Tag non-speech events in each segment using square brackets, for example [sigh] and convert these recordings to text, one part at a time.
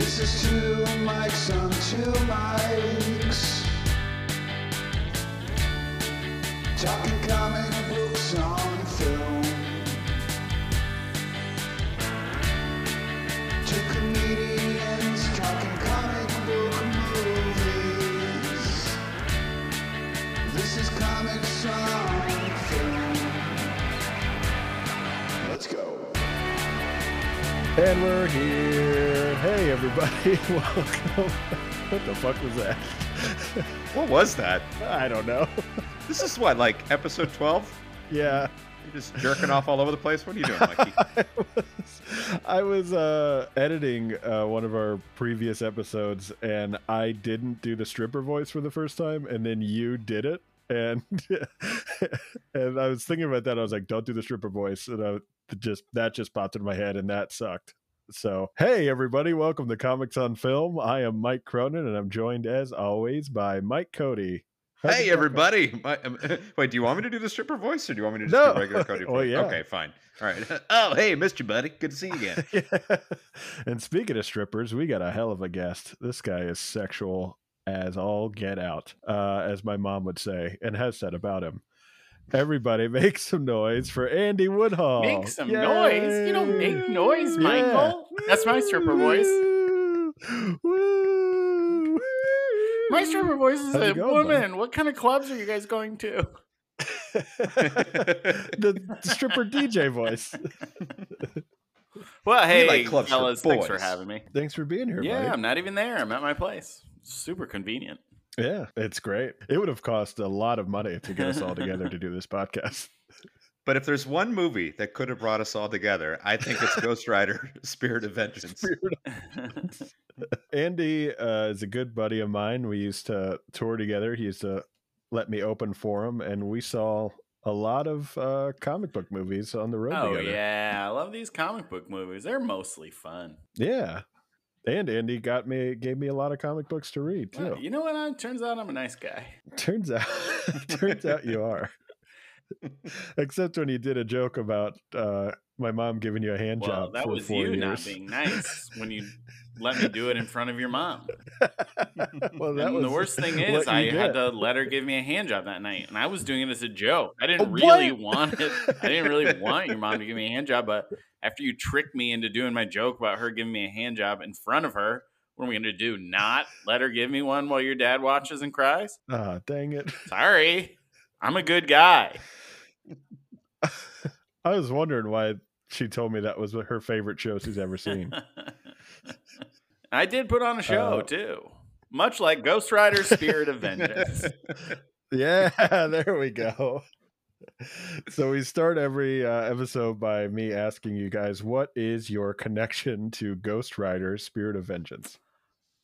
This is two mics on two mics. Talking comic And we're here. Hey, everybody. [laughs] Welcome. What the fuck was that? What was that? I don't know. This is what, like episode 12? Yeah. You're just jerking off all over the place? What are you doing, Mikey? [laughs] I was, I was uh, editing uh, one of our previous episodes and I didn't do the stripper voice for the first time, and then you did it. And [laughs] and I was thinking about that. I was like, "Don't do the stripper voice," and I just that just popped into my head, and that sucked. So, hey everybody, welcome to Comics on Film. I am Mike Cronin, and I'm joined as always by Mike Cody. How's hey, everybody. My, um, [laughs] wait, do you want me to do the stripper voice or do you want me to just No. do regular Cody [laughs] Oh, voice? yeah. Okay, fine. All right. Oh, hey, missed you, buddy. Good to see you again. Yeah. And speaking of strippers, we got a hell of a guest. This guy is sexual as all get out, uh, as my mom would say, and has said about him. Everybody [laughs] make some noise for Andy Woodhull. Make some noise? You don't make noise, Michael. That's my stripper voice. Woo! Woo! My stripper voice is How's a going, woman. What kind of clubs are you guys going to? [laughs] the stripper DJ voice. Well, hey, like clubs for fellas, thanks for having me. Thanks for being here, Yeah, buddy. I'm not even there. I'm at my place. Super convenient. Yeah, it's great. It would have cost a lot of money to get us all together to do this [laughs] podcast. but if there's one movie that could have brought us all together, I think it's [laughs] Ghost Rider Spirit of Vengeance. [laughs] Andy uh, is a good buddy of mine. We used to tour together. He used to let me open for him, and we saw a lot of uh, comic book movies on the road oh together. yeah, I love these comic book movies. They're mostly fun. yeah. And Andy got me gave me a lot of comic books to read too. Well, you know what? Uh, turns out I'm a nice guy. Turns out, [laughs] turns out you are. [laughs] Except when you did a joke about uh, my mom giving you a hand Well, job that was you years. not being nice when you [laughs] let me do it in front of your mom. [laughs] well, that and was the worst thing [laughs] is I had to let her give me a hand job that night, and I was doing it as a joke. I didn't Oh, really what? want it. I didn't really [laughs] want your mom to give me a hand job, but after you tricked me into doing my joke about her giving me a hand job in front of her, what are we going to do? Not let her give me one while your dad watches and cries? Ah, dang it. Sorry, I'm a good guy. I was wondering why she told me that was her favorite show she's ever seen. I did put on a show Uh, too, much like Ghost Rider: Spirit of [laughs] Vengeance. yeah, [laughs] there we go. So we start every uh, episode by me asking you guys, what is your connection to Ghost Rider: Spirit of Vengeance?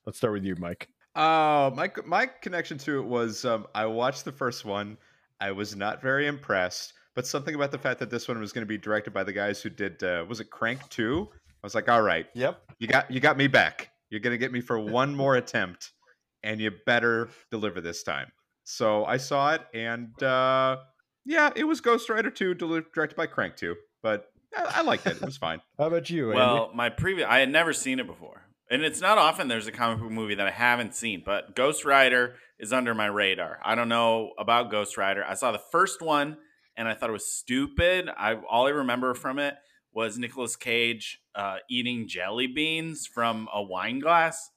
Let's start with you, Mike. Uh, my my connection to it was um, I watched the first one. I was not very impressed, but something about the fact that this one was going to be directed by the guys who did uh, was it Crank Two? I was like, all right, Yep. you got you got me back. You're going to get me for one more attempt, and you better deliver this time. So I saw it, and uh, yeah, it was Ghost Rider Two, directed by Crank Two, but I, I liked it. It was fine. [laughs] How about you, Andy? Well, my previous, I had never seen it before. And it's not often there's a comic book movie that I haven't seen, but Ghost Rider is under my radar. I don't know about Ghost Rider. I saw the first one and I thought it was stupid. I all I remember from it was Nicolas Cage uh, eating jelly beans from a wine glass.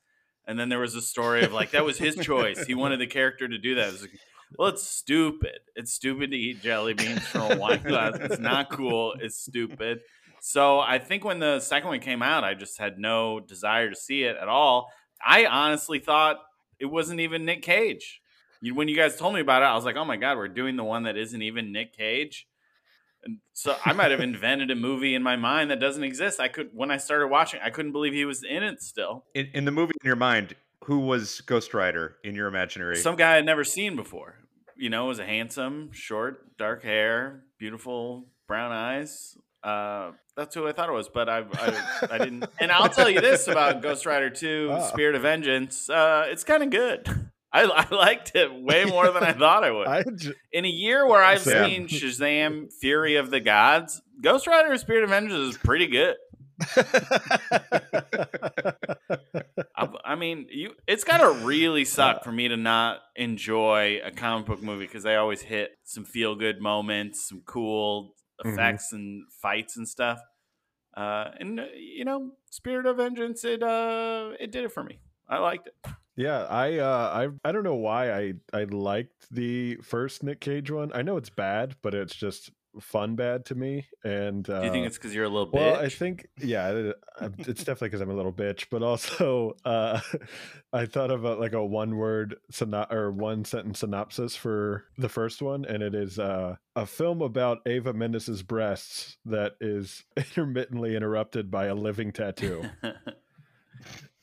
And then there was a story of like that was his choice. He wanted the character to do that. It like, well, it's stupid. It's stupid to eat jelly beans from a wine glass. It's not cool. It's stupid. So I think when the second one came out, I just had no desire to see it at all. I honestly thought it wasn't even Nick Cage. When you guys told me about it, I was like, "Oh my god, we're doing the one that isn't even Nick Cage." And so I might have invented a movie in my mind that doesn't exist. I could when I started watching, I couldn't believe he was in it still. In, in the movie in your mind, who was Ghost Rider in your imaginary? Some guy I'd never seen before. You know, was a handsome, short, dark hair, beautiful brown eyes. Uh, that's who I thought it was, but I, I, I didn't. And I'll tell you this about Ghost Rider Two: [laughs] Ah. Spirit of Vengeance. Uh, it's kind of good. [laughs] I, I liked it way more than I thought I would. [laughs] I In a year where I've Same. seen Shazam: Fury of the Gods, Ghost Rider: Spirit of Vengeance is pretty good. [laughs] I mean, you it's got to really suck for me to not enjoy a comic book movie because they always hit some feel good moments, some cool Mhm. effects and fights and stuff. Uh, and uh, you know, Spirit of Vengeance, it uh, it did it for me. I liked it. Yeah, I uh I I don't know why I I liked the first Nick Cage one. I know it's bad, but it's just fun bad to me. And uh, Do you think it's because you're a little bitch? well, I think yeah, uh, [laughs] it's definitely because I'm a little bitch, but also [laughs] uh I thought of a, like a one word syno- or one sentence synopsis for the first one, and it is uh a film about Eva Mendes's breasts that is [laughs] intermittently interrupted by a living tattoo.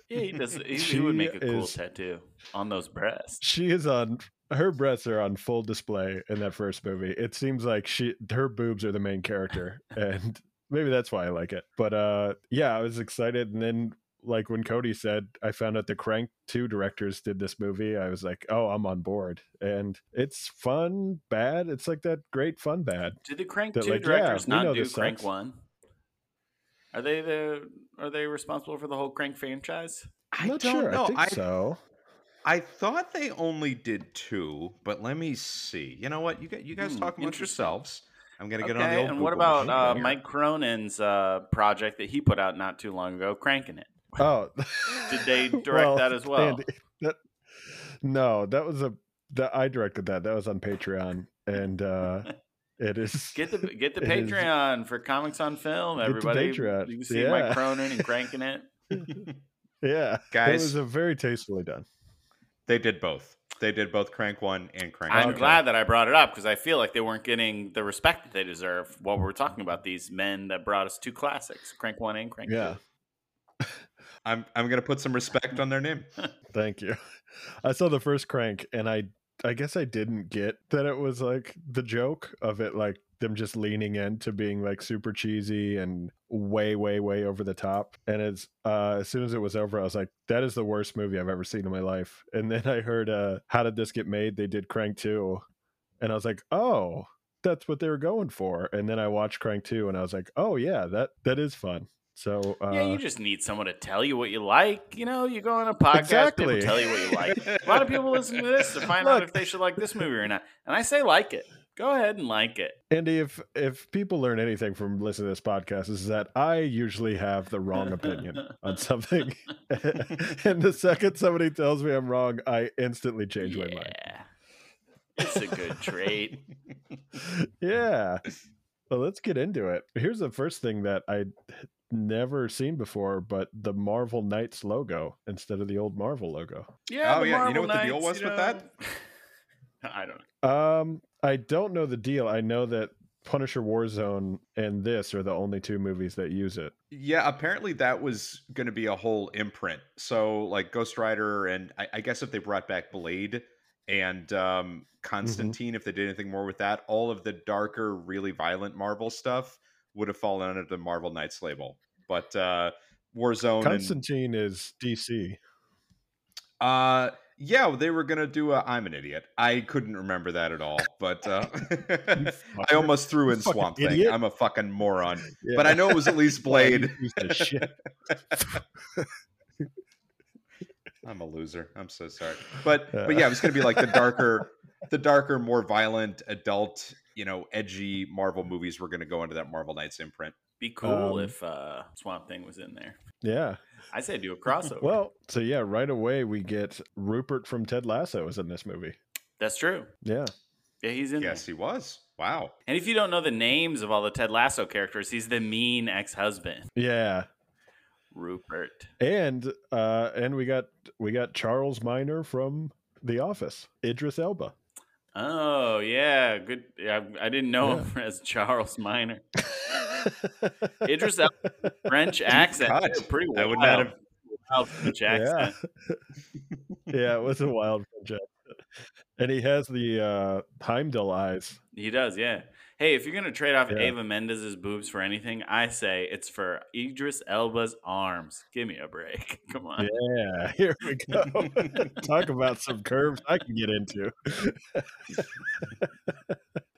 Yeah, he does. He, he would make a cool is, tattoo on those breasts. She is on her breasts are on full display in that first movie. It seems like she her boobs are the main character, [laughs] and maybe that's why I like it. But uh, yeah, I was excited, and then like when Cody said, I found out the Crank 2 directors did this movie, I was like, oh, I'm on board. And it's fun, bad. It's like that great fun, bad. Did the Crank that, 2 like, directors yeah, not do Crank 1? Are they the are they responsible for the whole Crank franchise? I I'm not don't sure. know. I think I, so. I thought they only did two, but let me see. You know what? You, gu- you guys Hmm, talk amongst yourselves. I'm gonna Okay, get on the old. and what about uh. Mike Cronin's uh, project that he put out not too long ago, Cranking It? Oh, [laughs] Did they [laughs] direct that as well? Andy, that, no, that was a that I directed that. That was on Patreon, and uh [laughs] it is Get the get the [laughs] It is- Patreon for Comics on Film, Get the everybody. Patreon, You can see yeah. Mike Cronin and [laughs] Cranking It. [laughs] yeah, it Guys- was a very tastefully done. They did both. They did both Crank One and Crank I'm Two. glad that I brought it up because I feel like they weren't getting the respect that they deserve while we're talking about these men that brought us two classics, Crank One and Crank Yeah, Two. I'm I'm gonna put some respect on their name. thank you. I saw the first crank, and I I guess I didn't get that it was like the joke of it, like them just leaning into being like super cheesy and way, way, way over the top. And it's uh as soon as it was over, I was like, that is the worst movie I've ever seen in my life. And then I heard uh How Did This Get Made? They did Crank 2. And I was like, oh, that's what they were going for. And then I watched Crank 2 and I was like, oh yeah, that that is fun. So uh yeah, you just need someone to tell you what you like. You know, you go on a podcast, Exactly. people tell you what you like. A lot of people listen to this to [laughs] find out if they should like this movie or not. And I say like it. Go ahead and like it. Andy, if if people learn anything from listening to this podcast, is that I usually have the wrong opinion on [laughs] something, [laughs] and the second somebody tells me I'm wrong, I instantly change my mind. Yeah. It's a good trait. Yeah. Well, let's get into it. Here's the first thing that I'd never seen before, but the Marvel Knights logo instead of the old Marvel logo. Yeah. Oh, the yeah, you know Marvel what the deal was you with that? [laughs] I don't know. Um, I don't know the deal. I know that Punisher Warzone and this are the only two movies that use it. Yeah, apparently that was going to be a whole imprint. So, like Ghost Rider, and I, I guess if they brought back Blade and um, Constantine, if they did anything more with that, all of the darker, really violent Marvel stuff would have fallen under the Marvel Knights label. But uh, Warzone Constantine is DC. and uh, yeah, they were going to do a I'm an idiot. I couldn't remember that at all. But uh, [laughs] [laughs] I almost threw in Swamp Thing. idiot. I'm a fucking moron. Yeah. But I know it was at least [laughs] Blade. You piece of shit. I'm a loser. I'm so sorry. But but yeah, it was gonna be like the darker, the darker, more violent, adult, you know, edgy Marvel movies were gonna go into that Marvel Knights imprint. Be cool Um, if uh, Swamp Thing was in there. Yeah. I say do a [laughs] crossover. Well, so yeah, right away we get Rupert from Ted Lasso is in this movie. That's true. Yeah. Yeah, he's in Yes, he was. Wow. And if you don't know the names of all the Ted Lasso characters, he's the mean ex-husband, Yeah. Rupert. And uh and we got we got Charles Miner from The Office. Idris Elba. Oh yeah, good. Yeah, I didn't know him [laughs] as Charles Miner. [laughs] Idris Elba, French accent, too, pretty I wild. would not have- wild French Yeah. accent. [laughs] yeah, it was a wild French accent. And he has the uh Heimdall eyes. He does, yeah. Hey, if you're gonna trade off Yeah. Eva Mendes's boobs for anything, I say it's for Idris Elba's arms. Give me a break. [laughs] Come on. Yeah, [laughs] here we go. [laughs] Talk about some curves I can get into.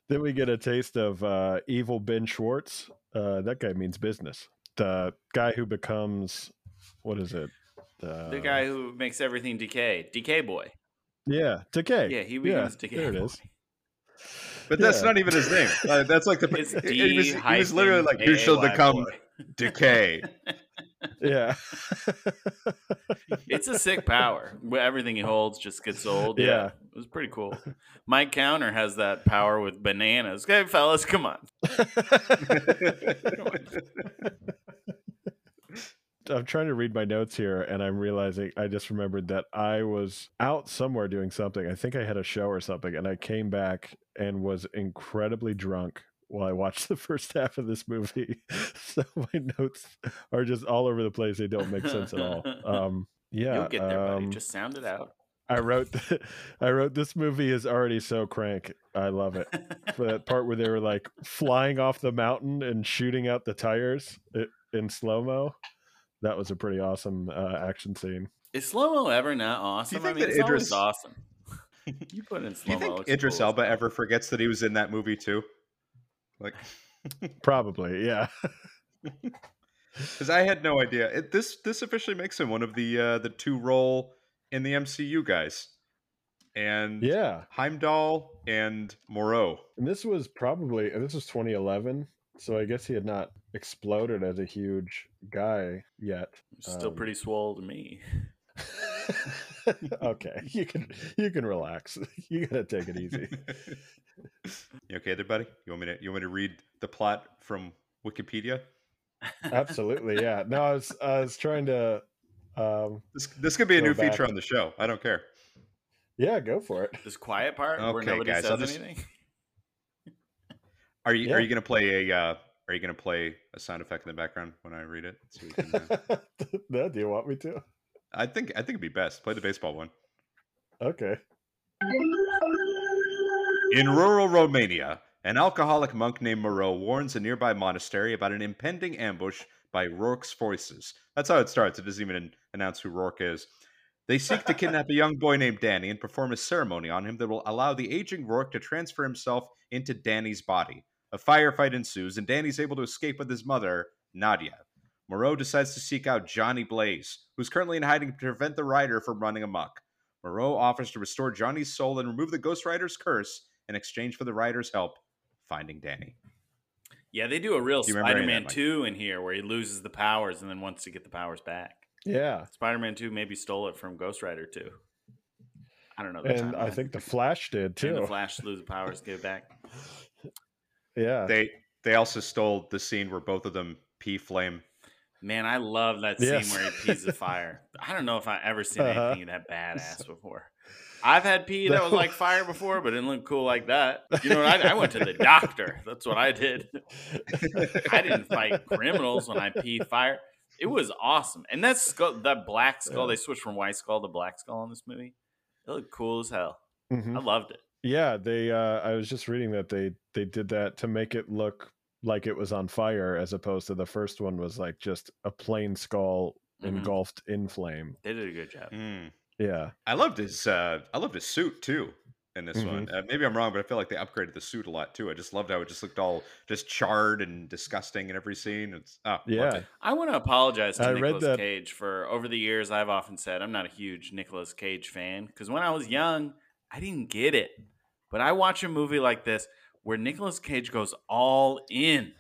then we get a taste of uh, evil Ben Schwartz. Uh, that guy means business. The guy who becomes what is it? Uh, The guy who makes everything decay, Decay Boy. Yeah, Decay. Yeah, he yeah, becomes Decay there it Boy. is. But that's Yeah. not even his name. [laughs] Uh, that's like the. It's it- D it was, he was literally like, hyphen "You shall become decay." [laughs] Yeah. It's a sick power. Everything he holds just gets old. Yeah. Yeah. It was pretty cool. Mike Counter has that power with bananas. Okay, fellas, come on. [laughs] I'm trying to read my notes here and I'm realizing I just remembered that I was out somewhere doing something. I think I had a show or something and I came back and was incredibly drunk while I watched [laughs] the first half of this movie. [laughs] so my notes are just all over the place. They don't make sense at all. [laughs] Um yeah. You'll get there, buddy. um, Just sound it out. I wrote I wrote this movie is already so crank. I love it. For that part where they were like flying off the mountain and shooting out the tires in slow mo. That was a pretty awesome uh, action scene. Is slow mo ever not awesome? I think mean, that it's always Idris- awesome. [laughs] You put in Do slow you mo. think Idris Elba ever forgets that he was in that movie too? Like, [laughs] Probably, yeah. because I had no idea. It, this this officially makes him one of the uh, the two role in the MCU guys, and yeah. Heimdall and Moreau. And this was probably this was 2011, so I guess he had not exploded as a huge guy yet. Still um, pretty swole to me. [laughs] okay, you can you can relax. [laughs] You gotta take it easy. [laughs] you okay there, buddy? You want me to you want me to read the plot from Wikipedia? Absolutely, yeah. No, I was I was trying to. Um, This this could be a new back. feature on the show. I don't care. yeah, go for it. This quiet part where nobody guys, says just- anything. Are you Yeah. are you gonna play a uh, are you gonna play a sound effect in the background when I read it? So can, uh, [laughs] no, do you want me to? I think I think it'd be best. Play the baseball one. Okay. In rural Romania, an alcoholic monk named Moreau warns a nearby monastery about an impending ambush by Rourke's forces. That's how it starts. It doesn't even announce who Rourke is. They seek to kidnap a young boy named Danny and perform a ceremony on him that will allow the aging Rourke to transfer himself into Danny's body. A firefight ensues, and Danny's able to escape with his mother, Nadia. Moreau decides to seek out Johnny Blaze, who's currently in hiding to prevent the rider from running amok. Moreau offers to restore Johnny's soul and remove the Ghost Rider's curse in exchange for the rider's help finding Danny. Yeah, they do a real Do you remember any of that, Spider-Man Mike? 2 in here where he loses the powers and then wants to get the powers back. Yeah, Spider-Man 2 maybe stole it from Ghost Rider 2. I don't know. the and I timeline. think the Flash did And too. the Flash lose the powers, give it back. [laughs] yeah, They they also stole the scene where both of them pee flame. Man, I love that scene Yes. where he pees the fire. [laughs] I don't know if I ever seen Uh-huh. anything that badass [laughs] before. I've had pee that was like fire before, but it didn't look cool like that. You know, what? I, I went to the doctor. That's what I did. [laughs] I didn't fight criminals when I pee fire. It was awesome, and that skull, that black skull, Yeah. they switched from white skull to black skull in this movie. It looked cool as hell. Mhm. I loved it. Yeah. They. Uh, I was just reading that they they did that to make it look like it was on fire, as opposed to the first one was like just a plain skull Mhm. engulfed in flame. They did a good job. Mm. Yeah, I loved his uh, I loved his suit too in this Mhm. one. Uh, maybe I'm wrong, but I feel like they upgraded the suit a lot too. I just loved how it just looked all just charred and disgusting in every scene. It's oh, yeah. I want to apologize to I read Nicolas that- Cage for over the years. I've often said I'm not a huge Nicolas Cage fan because when I was young, I didn't get it. But I watch a movie like this where Nicolas Cage goes all in.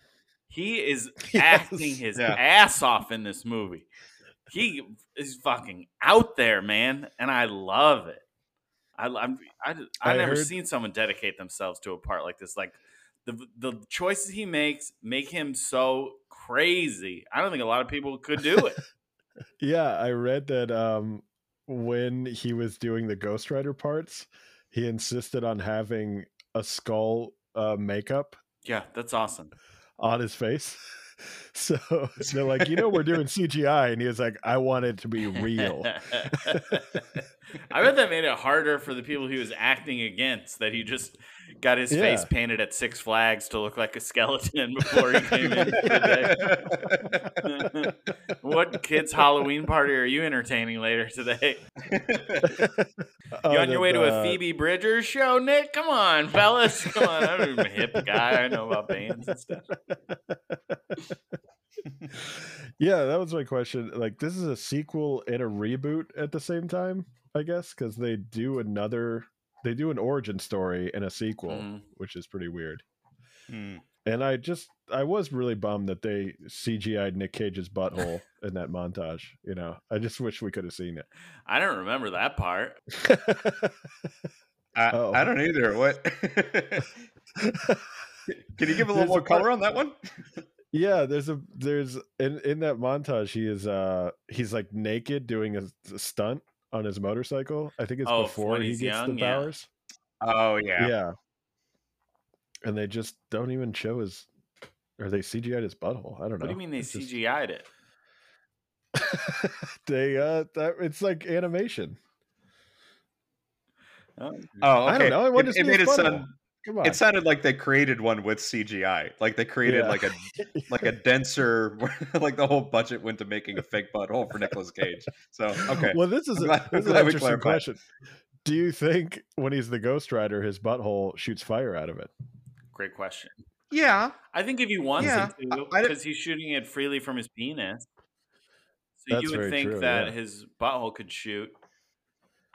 He is [laughs] acting his Yeah. ass off in this movie. He is fucking out there, man, and I love it. I, I'm, I, I've I never heard- seen someone dedicate themselves to a part like this. Like the the choices he makes make him so crazy. I don't think a lot of people could do it. [laughs] Yeah, I read that um when he was doing the Ghost Rider parts, he insisted on having a skull uh makeup yeah, that's awesome. on his face. [laughs] So they're like, you know, we're doing [laughs] CGI, and he was like, I want it to be real. [laughs] [laughs] I bet that made it harder for the people he was acting against. That he just got his face painted at Six Flags to look like a skeleton [laughs] before he came in. Today. [laughs] what kids' Halloween party are you entertaining later today? Oh, You on your way to a Phoebe Bridgers show, Nick? Come on, fellas. Come on. I'm a hip guy. I know about bands and stuff. [laughs] yeah, that was my question. Like, this is a sequel and a reboot at the same time, I guess, because they do another, they do an origin story and a sequel, Mhm. which is pretty weird. Hmm. And I just, I was really bummed that they CGI'd Nick Cage's butthole [laughs] in that montage. You know, I just wish we could have seen it. I don't remember that part. [laughs] I, Oh. I don't either. What? Can you give a little There's more a part- color on that one? Yeah, there's a there's in in that montage he is uh he's like naked doing a, a stunt on his motorcycle. I think it's Oh, before he gets young, the yeah. powers. Oh Yeah. yeah. And they just don't even show his or they CGI'd his butthole. I don't know. What do you mean they It's CGI'd it? [laughs] they uh that it's like animation. Oh, Oh, okay. I don't know. I It- want to it, see made his it butthole. sound. Come on. It sounded like they created one with CGI. Like they created Yeah. like a like a [laughs] denser. [laughs] like the whole budget went to making a fake butthole for Nicolas Cage. So okay. Well, this is I'm a, this is an interesting question. Do you think when he's the Ghost Rider, his butthole shoots fire out of it? great question. yeah. I think if he wants Yeah, it to, because he's shooting it freely from his penis. So That's you would very think true, that yeah. his butthole could shoot.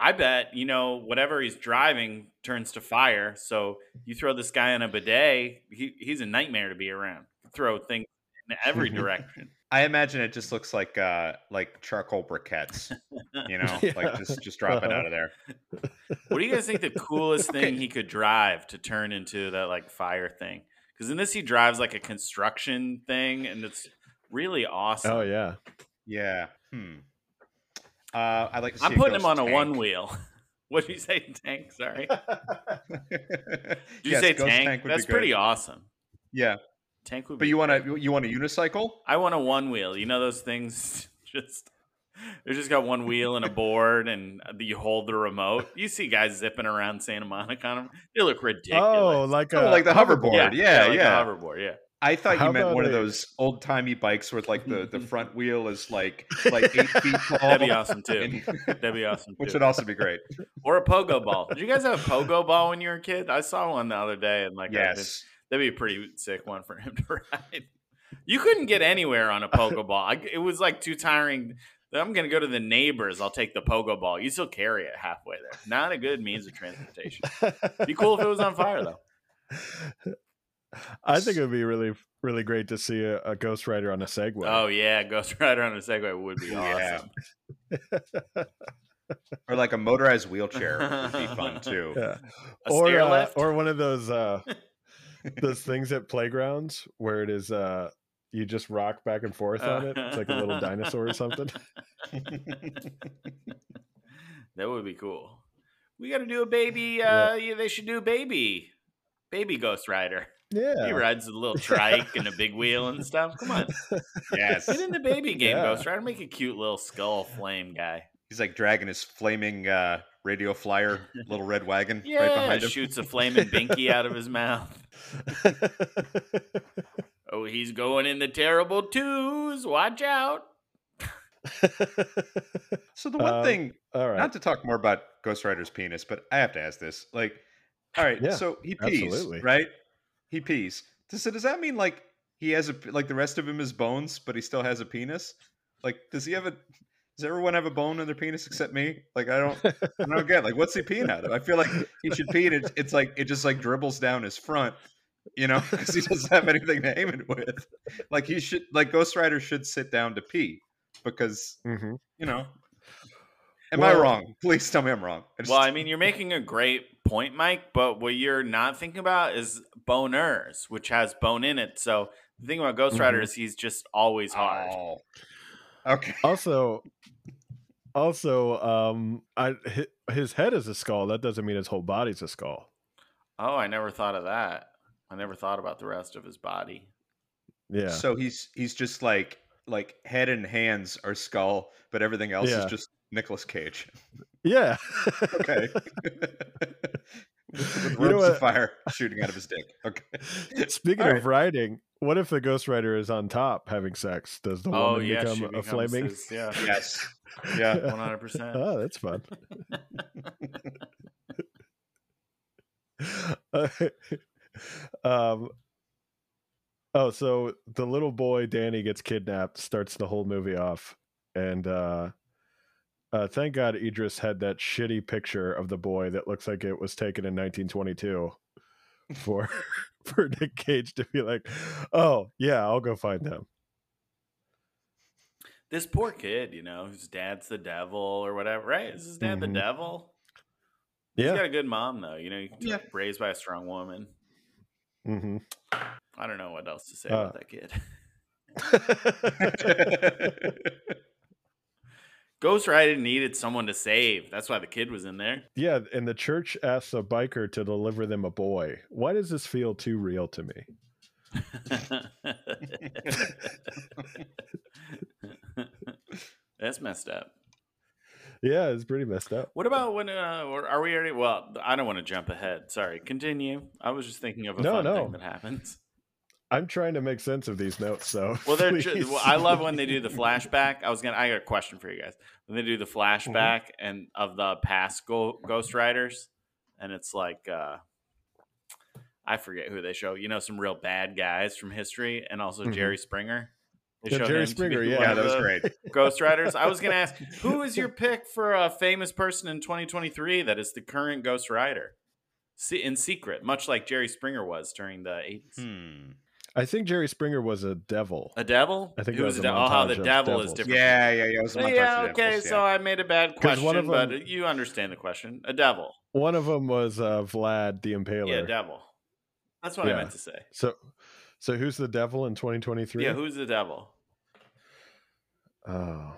I bet, you know, whatever he's driving turns to fire. So you throw this guy in a bidet, he, he's a nightmare to be around. Throw things in every direction. [laughs] I imagine it just looks like uh like charcoal briquettes. You know, [laughs] Yeah. like just just dropping Uh-huh. out of there. [laughs] What do you guys think the coolest thing he could drive to turn into that like fire thing? Because in this he drives like a construction thing, and it's really awesome. Oh yeah. Yeah. Hmm. Uh, I'd like to see I'm putting him ghost on a one wheel. [laughs] what did you say, tank? Sorry. Did [laughs] you Yes, say ghost tank? would That's be pretty awesome. Yeah, Tank would but be. you want to you want a unicycle? I want a one wheel. You know those things [laughs] just. They just got one wheel and a board, and you hold the remote. You see guys zipping around Santa Monica on them. They look ridiculous. Oh, like Oh, a like the hoverboard. Yeah, like yeah. a hoverboard. Yeah. I thought How you meant about one of those old timey bikes with like the, the front wheel is like [laughs] like eight feet tall. That'd be awesome too. That'd be awesome [laughs] which too. would also be great. [laughs] Or a pogo ball. Did you guys have a pogo ball when you were a kid? I saw one the other day, and like, I Yes. that'd be a pretty sick one for him to ride. You couldn't get anywhere on a pogo ball. I, it was like too tiring. I'm gonna go to the neighbors. I'll take the pogo ball. You still carry it halfway there. Not a good means of transportation. Be cool if it was on fire though. I think it would be really, really great to see a, a Ghost Rider on a Segway. Oh yeah, [laughs] Ghost Rider on a Segway would be awesome. [laughs] Or like a motorized wheelchair would be fun [laughs] too. yeah. A or stair uh, or one of those uh, those things at playgrounds where it is uh, you just rock back and forth on it. It's like a little dinosaur or something. That would be cool. We got to do a baby. Uh, yeah. they should do a baby, baby Ghost Rider. Yeah. He rides a little [laughs] trike and a big wheel and stuff. Come on, yes. get in the baby game, Yeah. Ghost Rider. Make a cute little skull flame guy. He's like dragging his flaming uh, radio flyer little red wagon [laughs] Yeah, right behind him. shoots a flaming binky out of his mouth. [laughs] Oh, he's going in the terrible twos. Watch out. So the one Um, thing All right. not to talk more about Ghost Rider's penis, but I have to ask this. Like, all right, Yeah, so he pees, absolutely. right? He pees. Does, so does that mean like he has a like the rest of him is bones, but he still has a penis? Like, does he have a? Does everyone have a bone in their penis except me? Like, I don't, I don't get. Like, what's he peeing out of? I feel like he should pee, and it's, it's like it just like dribbles down his front, you know, [laughs] because he doesn't have anything to aim it with. Like he should, like Ghost Rider should sit down to pee because Mhm. you know. Am I wrong? Please tell me I'm wrong. I just- Well, I mean, you're making a great point, Mike, but what you're not thinking about is boners, which has bone in it. So the thing about Ghost Rider Mhm. is he's just always hard. Oh. Okay. Also, also, um, I his head is a skull. That doesn't mean his whole body's a skull. Oh, I never thought of that. I never thought about the rest of his body. Yeah. So he's he's just like like head and hands are skull, but everything else Yeah. is just Nicolas Cage. yeah. Okay. [laughs] [laughs] With You know ropes of fire shooting out of his dick. [laughs] Okay. Speaking All of riding, what if the Ghost Rider is on top having sex? Does the Oh woman yeah, become a flaming? his- yeah, Yes. Yeah. one hundred percent. Oh, that's fun. Uh, um, Oh, so the little boy Danny gets kidnapped, starts the whole movie off, and uh, uh, thank God Idris had that shitty picture of the boy that looks like it was taken in 1922 for [laughs] for Nick Cage to be like, "Oh yeah, I'll go find them." This poor kid, you know, whose dad's the devil or whatever, right? Is his dad Mhm. the devil? Yeah, he's got a good mom though. You know, he's Yeah. raised by a strong woman. hmm I don't know what else to say Uh, about that kid. [laughs] [laughs] Ghost Rider needed someone to save. That's why the kid was in there. yeah, and the church asks a biker to deliver them a boy. Why does this feel too real to me? [laughs] That's messed up. Yeah, it's pretty messed up. What about when? Uh, are we already? Well, I don't want to jump ahead. Sorry. Continue. I was just thinking of a No, fun no. thing that happens. I'm trying to make sense of these notes, so [laughs] Well, they're. please. Ju- well, I love when they do the flashback. I was gonna. I got a question for you guys. When they do the flashback and of the past go- Ghost Riders, and it's like. uh I forget who they show. You know, some real bad guys from history, and also Mhm. Jerry Springer. They Yeah, Jerry him to be Springer, yeah. yeah, that was great. [laughs] Ghost Riders. I was going to ask, [laughs] who is your pick for a famous person in 2023 that is the current Ghost Rider? Se- In secret, much like Jerry Springer was during the 80s. Hmm. I think Jerry Springer was a devil. A devil? I think it was was a a de- Oh, how the montage of devil is different. Yeah, yeah, yeah. It was a Yeah, montage yeah, of okay, devils, so. I made a bad 'Cause one question, of but you understand the question. A devil. One of them was uh, Vlad the Impaler. Yeah, Impaler. devil. That's what I meant to say. so, so who's the devil in 2023? Yeah, who's the devil? Oh,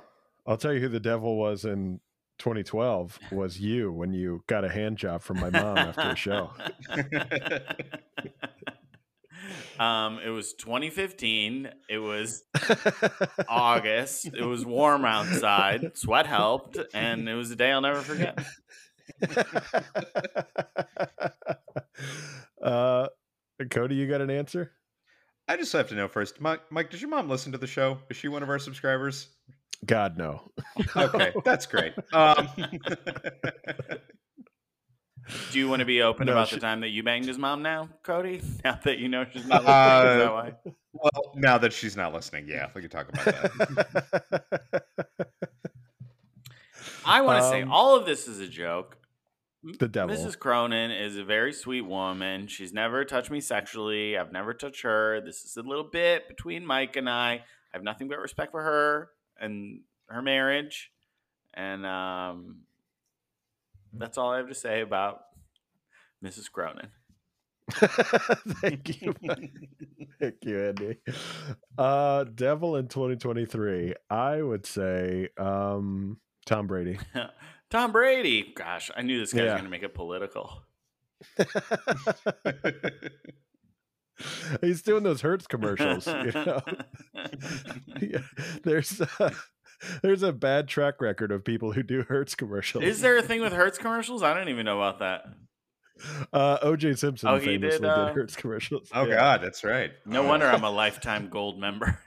I'll tell you who the devil was in 2012 was you when you got a hand job from my mom after a show. [laughs] [laughs] um, it was 2015. It was [laughs] August. It was warm outside. Sweat helped, and it was a day I'll never forget. [laughs] uh, Cody, you got an answer? I just have to know first, Mike. Mike, does your mom listen to the show? Is she one of our subscribers? God, no. Okay, [laughs] that's great. Um, Do you want to be open No, about she- the time that you banged his mom now, Cody? [laughs] Now that you know she's not listening, is that Uh, why? well, now that she's not listening, yeah, we can talk about that. [laughs] I want to say um, all of this is a joke. the devil. Mrs. Cronin is a very sweet woman. She's never touched me sexually. I've never touched her. This is a little bit between Mike and I. I have nothing but respect for her and her marriage. And um, that's all I have to say about Mrs. Cronin. [laughs] Thank [laughs] you. Thank you, Andy. Uh, devil in 2023. I would say um, Tom Brady. [laughs] Tom Brady. Gosh, I knew this guy was going to make it political. He's doing those Hertz commercials. You know? Yeah, there's uh, [laughs] there's a bad track record of people who do Hertz commercials. Is there a thing with Hertz commercials? I don't even know about that. [laughs] Uh, OJ Simpson Oh, he did, famously did, uh, Hertz commercials. oh Yeah. God, that's right. No Oh. wonder I'm a [laughs] lifetime gold member.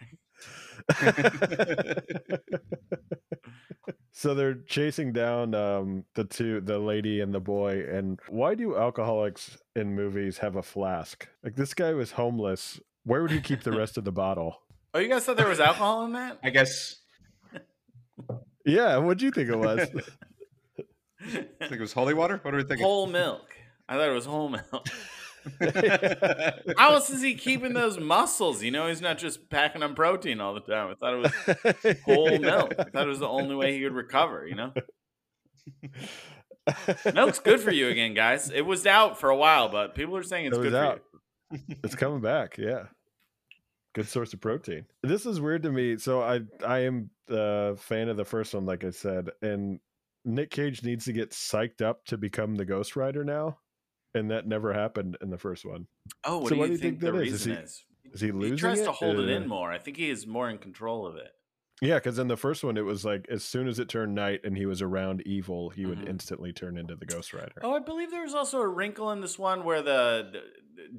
so they're chasing down um, the two, the lady and the boy. And why do alcoholics in movies have a flask? Like this guy was homeless. Where would he keep the rest of the bottle? Oh, you guys thought there was alcohol in that? I guess Yeah, what'd you think it was? I [laughs] think it was holy water. What are we thinking? whole milk. I thought it was whole milk. [laughs] How else is he keeping those muscles? You know, he's not just packing on protein all the time. I thought it was whole [laughs] milk. I thought it was the only way he could recover, you know? Milk's good for you again, guys. It was out for a while, but people are saying it's It was good for you. it's coming back yeah good source of protein this is weird to me so i i am a fan of the first one like i said and nick cage needs to get psyched up to become the ghost rider now and that never happened in the first one Oh, what So do what you do you think, think the that is? Is reason he- is? is he losing He tries to it, hold it or- in more. I think he is more in control of it. yeah because in the first one it was like as soon as it turned night and he was around evil he would Mhm. instantly turn into the ghost rider Oh, I believe there was also a wrinkle in this one where the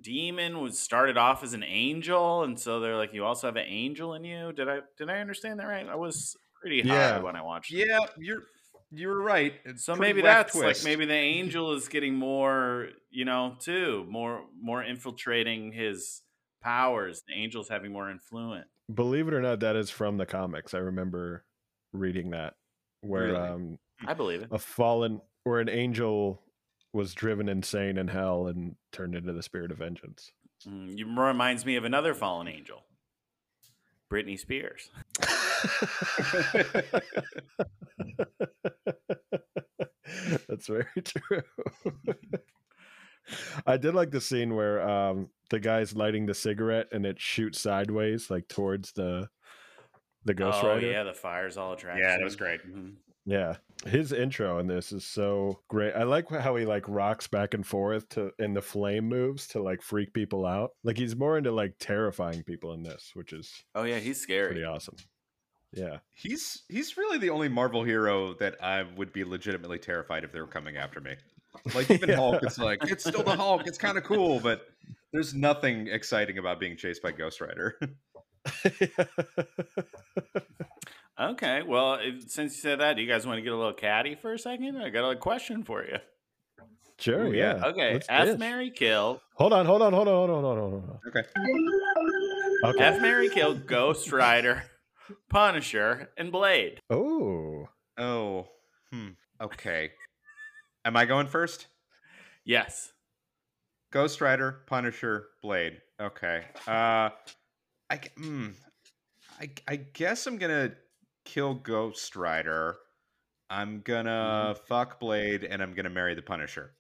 demon was started off as an angel, and so they're like, you also have an angel in you. Did I did I understand that right? I was pretty high Yeah. when I watched. it. Yeah, you're you're right. It's So maybe that's twist. like maybe the [laughs] angel is getting more, you know, too more more infiltrating his powers, the angels having more influence. Believe it or not, that is from the comics. I remember reading that where Really? um, I believe it. a fallen, or an angel was driven insane in hell and turned into the spirit of vengeance. Mm, you reminds me of another fallen angel, Britney Spears. [laughs] That's very [laughs] true. I did like the scene where um, the guy's lighting the cigarette and it shoots sideways, like towards the the Ghost oh Rider. yeah, the fire's all attractive. Yeah, that was great. Mhm. Yeah, his intro in this is so great. I like how he like rocks back and forth to and the flame moves to like freak people out. Like he's more into like terrifying people in this, which is Oh yeah, he's scary. pretty awesome. Yeah, He's he's really the only Marvel hero that I would be legitimately terrified if they were coming after me. Like even [laughs] Yeah. Hulk, it's like it's still the Hulk. It's kind of cool, but there's nothing exciting about being chased by Ghost Rider. [laughs] [laughs] Okay, well, if- since you said that, do you guys want to get a little catty for a second? I got a question for you. sure. Ooh, yeah. yeah. Okay, Let's F dish. marry Kill, Hold on, hold on, hold on, hold on, hold on, hold on. okay. Okay. F marry Kill, Ghost Rider, [laughs] Punisher, and Blade. oh, Oh, hmm. Okay. Am I going first? Yes. Ghost Rider, Punisher, Blade. Okay. Uh, I, g- hmm. I, I guess I'm gonna kill Ghost Rider. I'm gonna mm-hmm. fuck Blade, and I'm gonna marry the Punisher.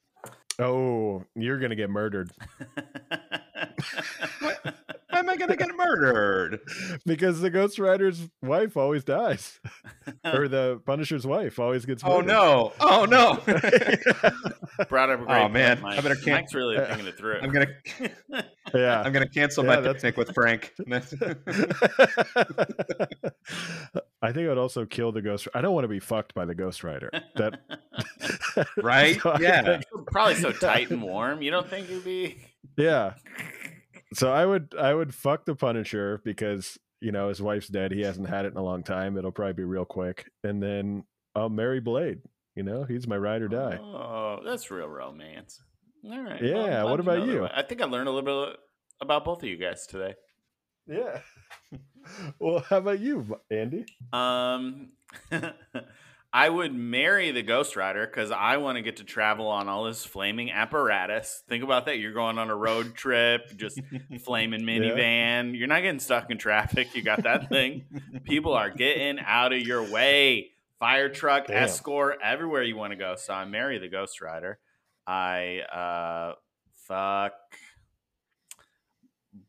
oh, you're gonna get murdered Why am I gonna get murdered? because the Ghost Rider's wife always dies, [laughs] or the Punisher's wife always gets. Oh Murdered. no! Oh no! [laughs] Brought up a oh, great Oh, man. point, I Mike. better can- Mike's really [laughs] thinking it through. I'm gonna yeah. I'm gonna cancel Yeah, my that's- picnic with Frank. I think I would also kill the Ghost. I don't want to be fucked by the Ghost Rider. That Right? So Yeah. think- Probably so tight and warm. You don't think it'd be? yeah. So I would I would fuck the Punisher because you know his wife's dead. He hasn't had it in a long time. It'll probably be real quick, and then I'll marry Blade. You know, he's my ride or die. Oh, that's real romance. All right. Yeah, I'm what about you? I think I learned a little bit about both of you guys today. Yeah. [laughs] well, how about you, Andy? Um, [laughs] I would marry the Ghost Rider because I want to get to travel on all this flaming apparatus. Think about that. You're going on a road [laughs] trip, just flaming minivan. You're not getting stuck in traffic. You got that thing. People are getting out of your way. Fire truck, Damn. escort, everywhere you want to go. So I marry the Ghost Rider. I uh fuck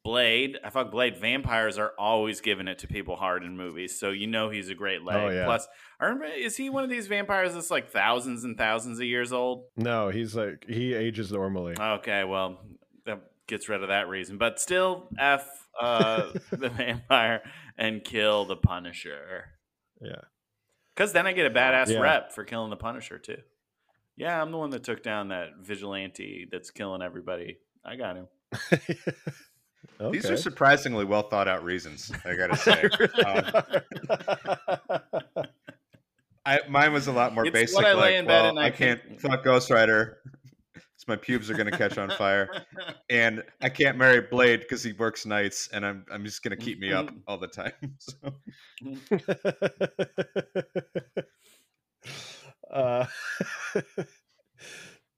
Blade. I fuck Blade. Vampires are always giving it to people hard in movies, so you know he's a great leg. Oh, yeah. Plus, I remember is he one of these vampires that's like thousands and thousands of years old? No, he's like he ages normally. Okay, well that gets rid of that reason, but still f uh, [laughs] the vampire and kill the Punisher. Yeah. Because then I get a badass Yeah. rep for killing the Punisher too. Yeah, I'm the one that took down that vigilante that's killing everybody. I got him. [laughs] okay. These are surprisingly well thought out reasons. I gotta [laughs] say. Um, I, mine was a lot more It's basic. I lay like, well, I I can't fuck Ghost Rider. 'cause [laughs] my pubes are gonna catch on fire, [laughs] and I can't marry Blade because he works nights, and I'm I'm just gonna keep me up all the time. So, uh,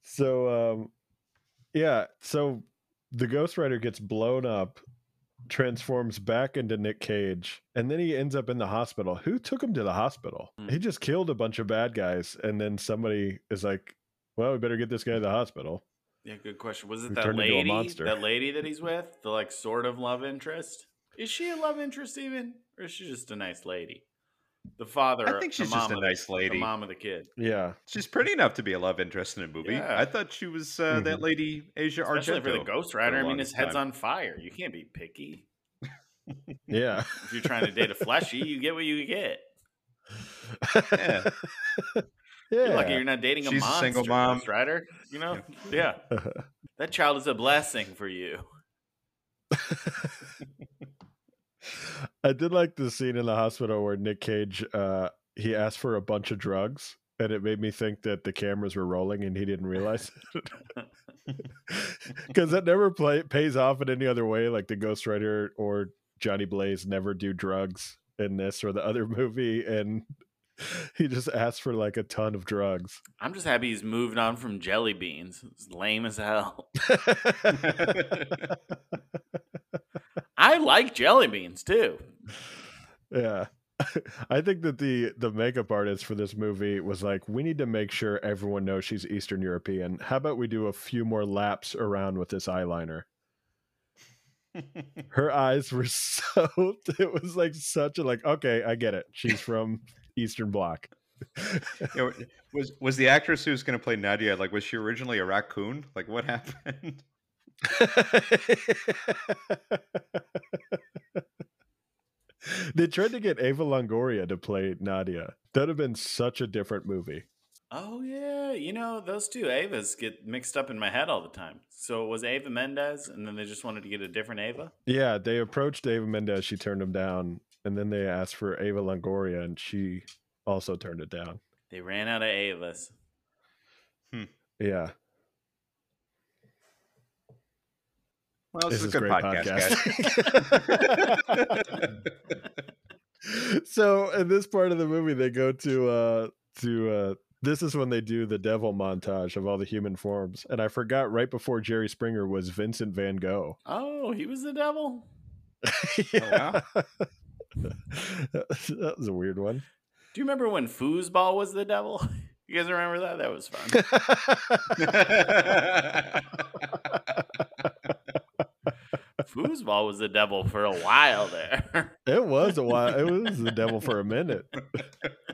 so um, yeah, so the Ghost Rider gets blown up, transforms back into Nick Cage, and then he ends up in the hospital. Who took him to the hospital? Hmm. He just killed a bunch of bad guys, and then somebody is like, "Well, we better get this guy to the hospital." yeah, good question. Was it Who that turned into a lady? That lady that he's with? The like sort of love interest? Is she a love interest even? Or is she just a nice lady? The father I think the she's just a of the- nice lady. The mom of the kid. Yeah, she's pretty enough to be a love interest in a movie. Yeah. I thought she was uh, that Mhm. lady Asia Especially Argento. for the Ghost Rider. I mean, his longest head's time. on fire. You can't be picky. yeah, [laughs] If you're trying to date a fleshy, you get what you get. Yeah. yeah. [laughs] You're lucky you're not dating a She's a monster, single mom. Ghost Rider. You know? Yeah. [laughs] That child is a blessing for you. I did like the scene in the hospital where Nick Cage uh he asked for a bunch of drugs and it made me think that the cameras were rolling and he didn't realize [laughs] it. [laughs] because that never play, pays off in any other way. Like the Ghost Rider or Johnny Blaze never do drugs in this or the other [laughs] movie, and he just asks for like a ton of drugs. I'm just happy he's moved on from jelly beans. It's lame as hell. I like jelly beans too. yeah. [laughs] I think that the the makeup artist for this movie was like, we need to make sure everyone knows she's Eastern European. How about we do a few more laps around with this eyeliner? [laughs] Her eyes were [laughs] so it was like such a like, okay, I get it. She's from Eastern Bloc. You know, was was the actress who was going to play Nadia like was she originally a raccoon? Like what happened? [laughs] they tried to get Ava Longoria to play Nadia. That'd have been such a different movie. Oh yeah, you know those two Avas get mixed up in my head all the time. So it was Ava Mendes, and then they just wanted to get a different Ava. Yeah, they approached Ava Mendes. She turned them down, and then they asked for Ava Longoria, and she also turned it down. They ran out of Avas. Hmm. Yeah, Well, this, this is a good great podcast, guys. [laughs] so in this part of the movie, they go to uh to uh this is when they do the devil montage of all the human forms, and I forgot right before Jerry Springer was Vincent Van Gogh. Oh, he was the devil. [laughs] yeah. [laughs] that was a weird one. Do you remember when Foosball was the devil? You guys remember that? That was fun. Foosball was the devil for a while there. [laughs] It was a while. It was the devil for a minute.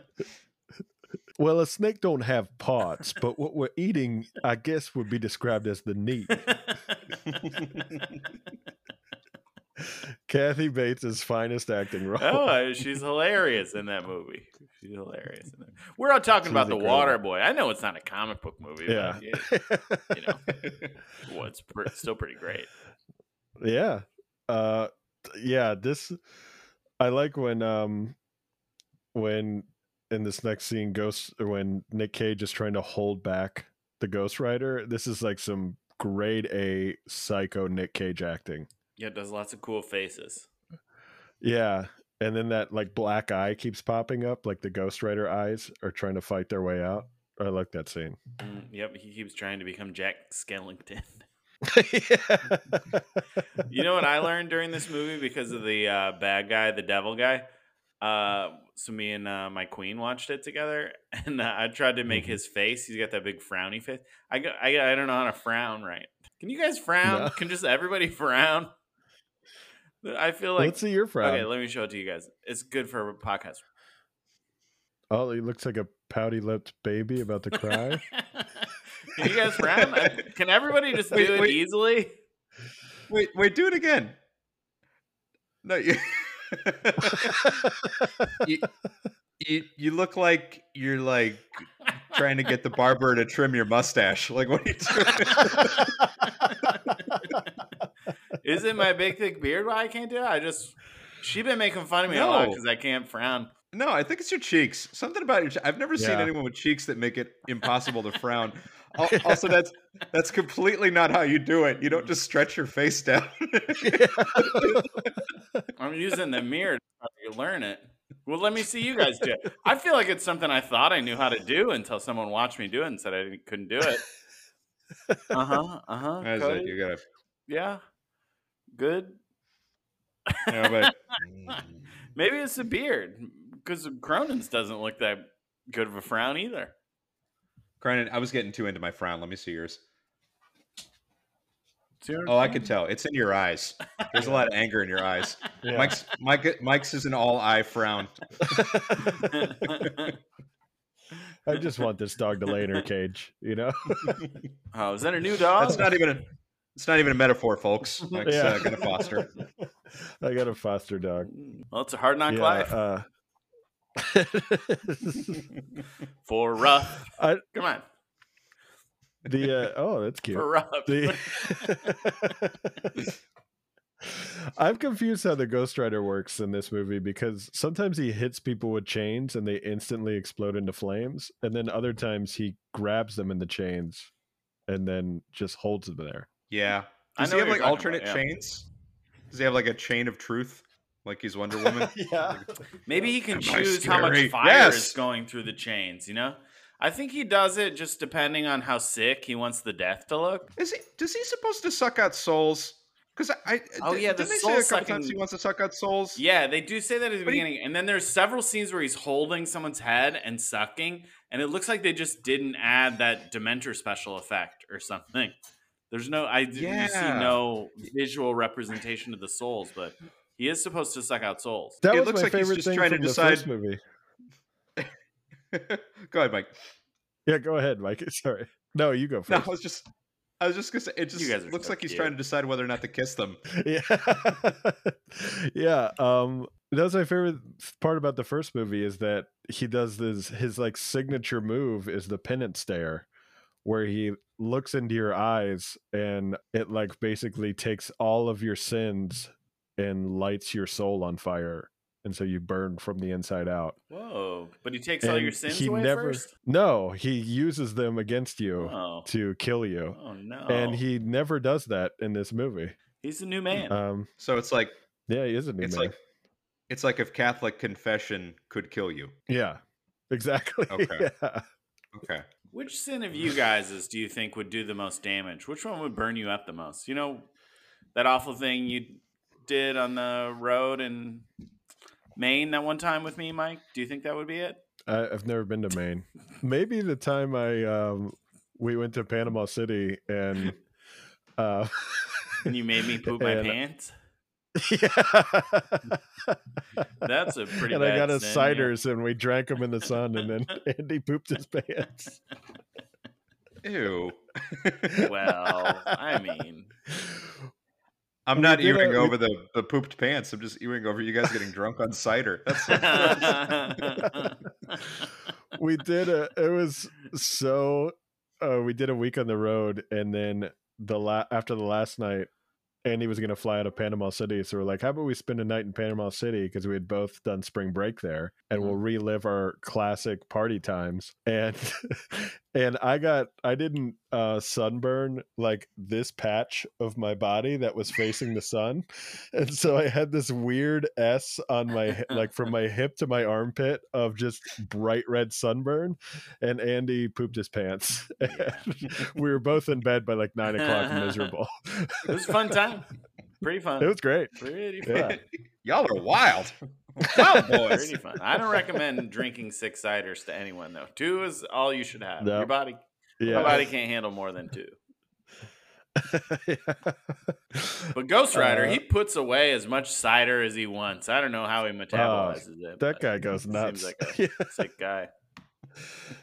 [laughs] well, a snake don't have parts, but what we're eating, I guess, would be described as the meat. [laughs] Kathy Bates' finest acting role. oh, she's hilarious in that movie. She's hilarious. In that. We're all talking She's about the. Water Boy. I know it's not a comic book movie. yeah. but you know, well, it's still pretty great. Yeah. Uh yeah, this I like when um when in this next scene Ghost or when Nick Cage is trying to hold back the Ghost Rider. This is like some grade A psycho Nick Cage acting. Yeah, it does lots of cool faces. Yeah. And then that like black eye keeps popping up, like the Ghost Rider eyes are trying to fight their way out. I like that scene. Mm, yep, he keeps trying to become Jack Skellington. [laughs] [laughs] You know what I learned during this movie because of the uh, bad guy, the devil guy. Uh, so me and uh, my queen watched it together, [laughs] and uh, I tried to make Mhm. his face. He's got that big frowny face. I go, I, I don't know how to frown right. Can you guys frown? No. Can just everybody [laughs] frown? I feel like Let's see your frown. okay. Let me show it to you guys. It's good for a podcast. Oh, he looks like a pouty lipped baby about to cry. Can you guys frown? Can everybody just Wait, do it wait. easily? wait, wait, do it again. No, you, you, you, you look like you're like trying to get the barber to trim your mustache. Like, what are you doing? Is it my big thick beard why I can't do it? I just she been making fun of me a lot because I can't frown. No, I think it's your cheeks. Something about your. I've never seen anyone with cheeks that make it impossible to frown. Al- [laughs] Also, that's that's completely not how you do it. You don't just stretch your face down. [laughs] I'm using the mirror to learn it. Well, let me see you guys do it. I feel like it's something I thought I knew how to do until someone watched me do it and said I didn't- couldn't do it. [laughs] Uh huh. Uh huh. That's it. You gotta. Yeah. Good. Yeah, but Maybe it's the beard because Cronin's doesn't look that good of a frown either. Cronin, I was getting too into my frown. Let me see yours. See Oh, I saying? can tell. It's in your eyes. There's a lot of anger in your eyes. Yeah. Mike's Mike, Mike's is an all eye frown. [laughs] [laughs] I just want this dog to lay in her cage, you know? [laughs] oh, is that a new dog? That's not even a. It's not even a metaphor, folks. Mike's Yeah. uh, gonna foster. I got a foster dog. Well, it's a hard knock Yeah, life uh, [laughs] for rough. I- Come on, the uh, oh, that's cute. for rough. The [laughs] I'm confused how the Ghost Rider works in this movie because sometimes he hits people with chains and they instantly explode into flames, and then other times he grabs them in the chains and then just holds them there. Yeah. I Does know he have like alternate about, yeah. chains? Does he have like a chain of truth, like he's Wonder Woman? [laughs] yeah. Maybe he can Am choose how much fire Yes. is going through the chains, you know? I think he does it just depending on how sick he wants the death to look. Is he? Does he supposed to suck out souls? Because I, I Oh, di- yeah, the didn't say a couple times sucking- he wants to suck out souls? Yeah, they do say that at the But he- beginning. and then there's several scenes where he's holding someone's head and sucking, and it looks like they just didn't add that Dementor special effect or something. There's no, I d- you see no visual representation of the souls, but he is supposed to suck out souls. That It was looks my like he's favorite just thing trying to from the decide- first movie. [laughs] Go ahead, Mike. Yeah, go ahead, Mike. [laughs] Sorry. No, you go No, first. I was just, I was just gonna say, it just guys looks so like he's cute. trying to decide whether or not to kiss them. [laughs] yeah yeah um that was my favorite part about the first movie is that he does this his like signature move is the penance stare where he looks into your eyes and it like basically takes all of your sins and lights your soul on fire and so you burn from the inside out Whoa. But he takes all your And sins he away never first? no he uses them against you Oh. to kill you Oh, no. and he never does that in this movie He's a new man. um So it's like, yeah he is a new it's man like, it's like if Catholic confession could kill you. Yeah, exactly. [laughs] Okay. Yeah. Okay. Which sin of you guys' is do you think would do the most damage? Which one would burn you up the most? You know, that awful thing you did on the road in Maine that one time with me, Mike? Do you think that would be it? I, I've never been to Maine. [laughs] Maybe the time I um we went to Panama City and [laughs] uh And you made me [laughs] poop my And- pants? yeah. That's a pretty and bad I got us sin, yeah. ciders and we drank them in the sun and then Andy pooped his pants. Ew. Well, I mean, I'm not did a- ewing we- over the, the pooped pants. I'm just ewing over you guys getting drunk on cider. That's [laughs] we did a it was so uh we did a week on the road and then the la- after the last night Andy was going to fly out of Panama City. So we're like how about we spend a night in Panama City? Because we had both done spring break there and we'll relive our classic party times. And [laughs] and I got I didn't uh sunburn like this patch of my body that was facing the sun and so I had this weird S on my like from my hip to my armpit of just bright red sunburn, and Andy pooped his pants. [laughs] And we were both in bed by like nine o'clock, [laughs] miserable. it was a fun time. Pretty [laughs] fun. It was great. pretty fun. Yeah. Y'all are wild. Wild [laughs] boys. Pretty fun. I don't recommend drinking six ciders to anyone though. Two is all you should have. No. Your body, yeah. your Yeah. body can't handle more than two. [laughs] But Ghost Rider, Uh, he puts away as much cider as he wants. I don't know how he metabolizes it. Oh, that guy goes nuts. Seems like a [laughs] yeah. sick guy.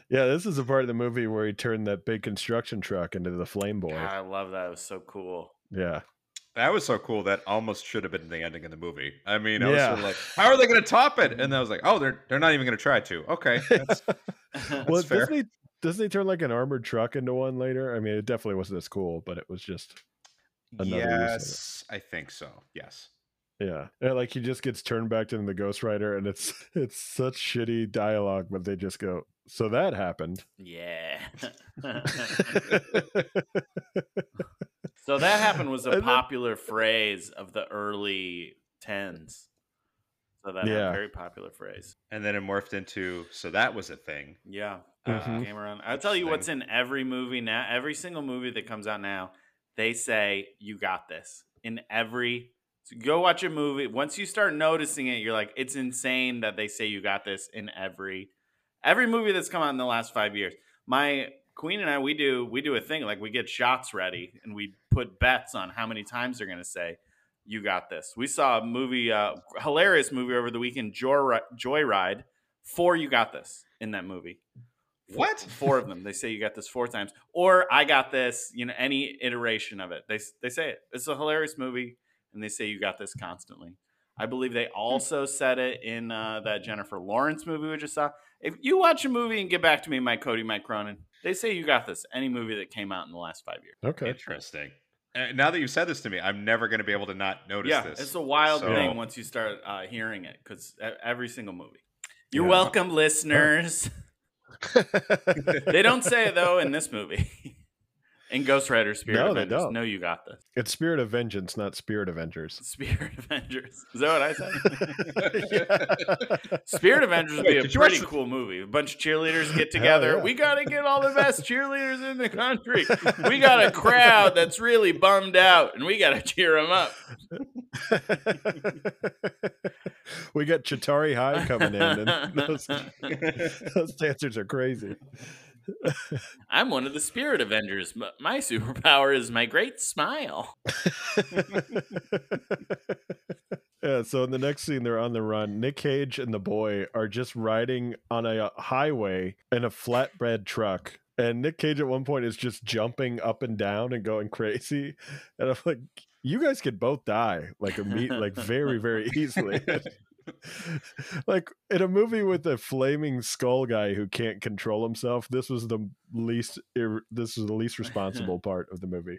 Yeah, this is a part of the movie where he turned that big construction truck into the flame boy. God, I love that. It was so cool. Yeah. That was so cool. That almost should have been the ending of the movie. I mean, I was sort of like, how are they going to top it? And I was like, oh, they're they're not even going to try to. Okay, [laughs] [laughs] that's, well, fair. doesn't he doesn't he turn like an armored truck into one later? I mean, it definitely wasn't as cool, but it was just Another use of it. yes, I think so. Yes. Yeah, and like he just gets turned back into the Ghost Rider, and it's [laughs] it's such shitty dialogue, but they just go, "So that happened." Yeah. So that happened was a popular phrase of the early tens. So that Yeah. a very popular phrase. And then it morphed into so that was a thing. Yeah. Mhm. Uh, came around. I'll tell you what's in every movie now. Every single movie that comes out now, they say, You got this. In every. So go watch a movie. Once you start noticing it, you're like, It's insane that they say you got this in every. Every movie that's come out in the last five years. My queen and I, we do we do a thing like we get shots ready and we put bets on how many times they're going to say, "You got this." We saw a movie, uh, hilarious movie over the weekend, Joy Joyride. Four, you got this in that movie. What? Four of them. They say you got this four times, or I got this. You know, any iteration of it. They they say it. It's a hilarious movie, and they say you got this constantly. I believe they also said it in uh, that Jennifer Lawrence movie we just saw. If you watch a movie and get back to me, Mike Cody, Mike Cronin, they say you got this. Any movie that came out in the last five years. Okay, Interesting. uh, now that you've said this to me, I'm never going to be able to not notice yeah, this. it's a wild So- thing once you start uh, hearing it because every single movie. You're Yeah. welcome, listeners. [laughs] they don't say it though in this movie. [laughs] in Ghost Rider Spirit No, they don't. No, you got this. it's Spirit of Vengeance, not Spirit Avengers. [laughs] Spirit Avengers. Is that what I said? [laughs] [laughs] Spirit Avengers would Wait, be a did watch pretty cool movie. A bunch of cheerleaders get together. yeah. We got to get all the best cheerleaders in the country. We got a crowd that's really bummed out, and we got to cheer them up. we got Chitari High coming in, and those, those dancers are crazy. [laughs] I'm one of the Spirit Avengers. but My superpower is my great smile. [laughs] yeah, so in the next scene, they're on the run. Nick Cage and the boy are just riding on a uh, highway in a flatbed truck. And Nick Cage at one point is just jumping up and down and going crazy. And I'm like, you guys could both die like imme- like very, very [laughs] easily. [laughs] like in a movie with a flaming skull guy who can't control himself, this was the least ir- this was the least [laughs] responsible part of the movie.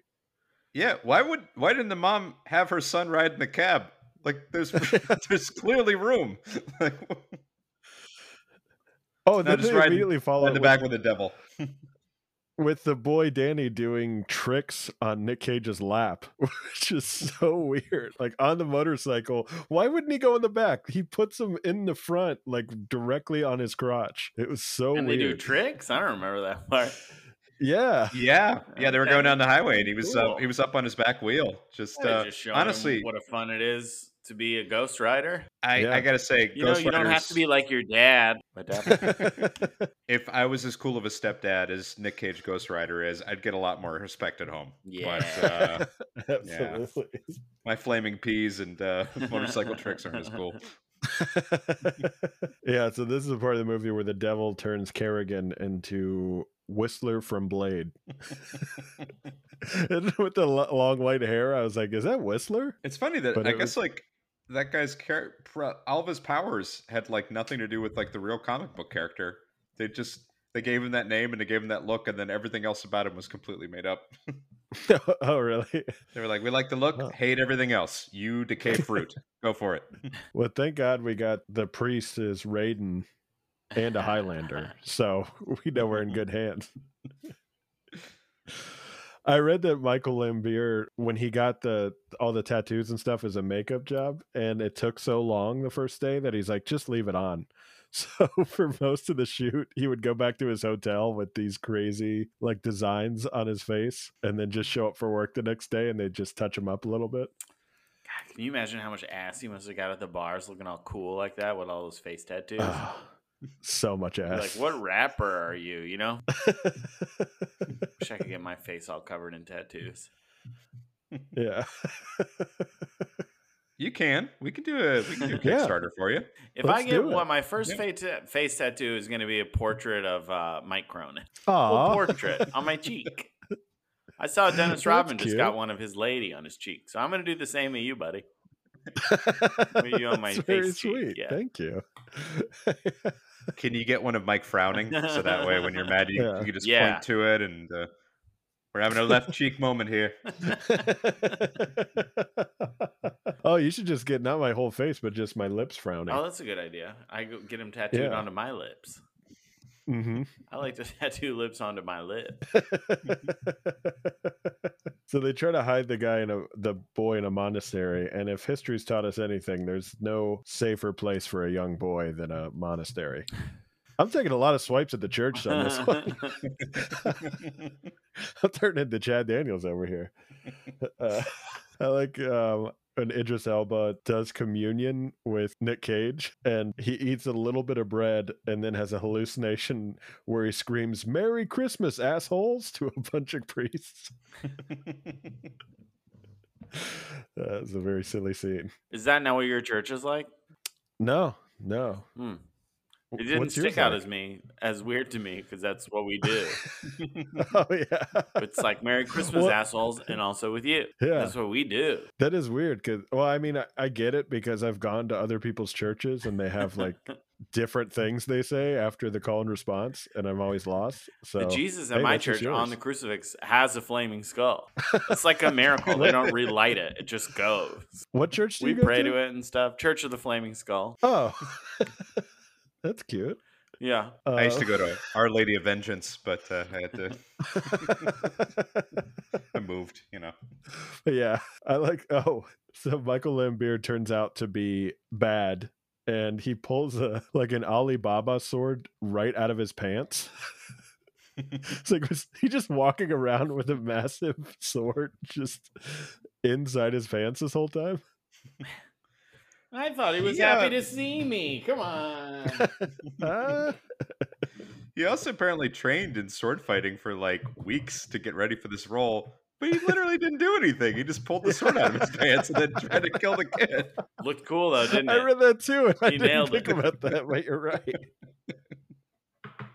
yeah, why would why didn't the mom have her son ride in the cab? Like there's [laughs] there's clearly room. like Oh, and then they immediately follow in the back with, with the devil. With the boy Danny doing tricks on Nick Cage's lap, [laughs] which is so weird. Like on the motorcycle, why wouldn't he go in the back? He puts him in the front, like directly on his crotch. It was so weird and they do tricks? I don't remember that part. [laughs] yeah, Yeah, yeah, they were going down the highway, and he was Cool. uh, he was up on his back wheel. Just uh, just honestly, what a fun it is to be a Ghost Rider. I, Yeah. I gotta say, You know, Ghost you don't have to be like your dad. My dad. [laughs] [laughs] If I was as cool of a stepdad as Nick Cage Ghost Rider is, I'd get a lot more respect at home. Yeah. But uh, [laughs] absolutely. my flaming peas and uh, motorcycle tricks aren't as cool. yeah, so this is a part of the movie where the devil turns Carrigan into Whistler from Blade. and with the lo- long white hair, I was like, "Is that Whistler?" It's funny that But I it guess was- like that guy's char- pro- all of his powers had like nothing to do with like the real comic book character. They just they gave him that name and they gave him that look, and then everything else about him was completely made up. [laughs] Oh, oh, really? [laughs] They were like, "We like the look, hate everything else. You decay fruit. Go for it." [laughs] Well, thank God we got the priest as Raiden and a Highlander, so we know we're in good hands. I read that Michael Lambier, when he got the all the tattoos and stuff, as a makeup job, and it took so long the first day that he's like, just leave it on. [laughs] So for most of the shoot, he would go back to his hotel with these crazy like designs on his face, and then just show up for work the next day, and they just touch him up a little bit. God, can you imagine how much ass he must have got at the bars looking all cool like that with all those face tattoos? So much ass. like, what rapper are you? You know? [laughs] Wish I could get my face all covered in tattoos. yeah. [laughs] You can. We can do a we can do a Yeah. Kickstarter for you. If Let's I get do it. one, my first Yeah. face, face tattoo is going to be a portrait of uh, Mike Cronin. A Aw. portrait on my cheek. I saw [laughs] Dennis That's Rodman just got one of his lady on his cheek, so I'm going to do the same with you, buddy. You on my That's very face cheek, sweet. yeah. Thank you. Can you get one of Mike frowning so that way when you're mad you, Yeah. you can just Yeah. point to it and uh, we're having a left cheek moment here. [laughs] oh, you should just get not my whole face, but just my lips frowning. Oh, that's a good idea. I get him tattooed Yeah. onto my lips. Hmm I like to [laughs] tattoo lips onto my lip. [laughs] so they try to hide the guy in a the boy in a monastery, and if history's taught us anything, there's no safer place for a young boy than a monastery. I'm taking a lot of swipes at the church on this one. [laughs] I'm turning into Chad Daniels over here. Uh, I like um, when Idris Elba does communion with Nick Cage, and he eats a little bit of bread and then has a hallucination where he screams "Merry Christmas, assholes!" to a bunch of priests. [laughs] That's a very silly scene. Is that not what your church is like? No, no. Hmm. It didn't what's stick out like? as me as weird to me because that's what we do. [laughs] Oh yeah, It's like Merry Christmas, Well- assholes, and also with you. Yeah. That's what we do. That is weird because, well, I mean, I, I get it because I've gone to other people's churches and they have like [laughs] different things they say after the call and response, and I'm always lost. So the Jesus at hey, my church on the crucifix has a flaming skull. It's like a [laughs] miracle. they don't relight it; it just goes. what church do We pray to? to it and stuff. Church of the Flaming Skull. Oh, that's cute. Yeah, I used to Uh, go to Our Lady of Vengeance, but uh, I had to. [laughs] [laughs] I moved, you know. yeah, I like. Oh, so Michael Lambert turns out to be bad, and he pulls a like an Alibaba sword right out of his pants. [laughs] it's like was he just walking around with a massive sword just inside his pants this whole time? I thought he was Yeah. happy to see me. Come on. [laughs] He also apparently trained in sword fighting for like weeks to get ready for this role, but he literally [laughs] didn't do anything. He just pulled the sword out of his pants and then tried to kill the kid. Looked cool though, didn't it? I read that too, and I didn't nailed think it. about that, but you're right.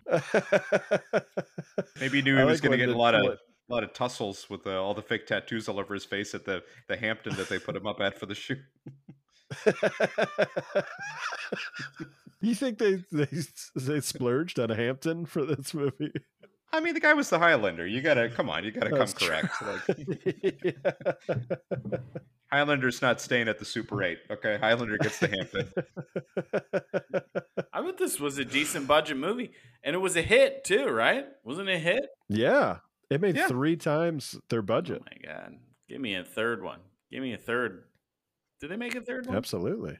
[laughs] Maybe he knew I he was like going to get a lot of a lot of tussles with uh, all the fake tattoos all over his face at the the Hampton that they put him up at for the shoot. [laughs] you think they, they they splurged on a Hampton for this movie? I mean, the guy was the Highlander. You gotta come on, you gotta come That's true. correct. Like [laughs] Highlander's not staying at the Super Eight. Okay, Highlander gets the Hampton. I bet this was a decent budget movie, and it was a hit too, right? Wasn't it a hit? yeah, it made Yeah. three times their budget. Oh budget. my god! Give me a third one. Give me a third. Did they make a third one? Absolutely.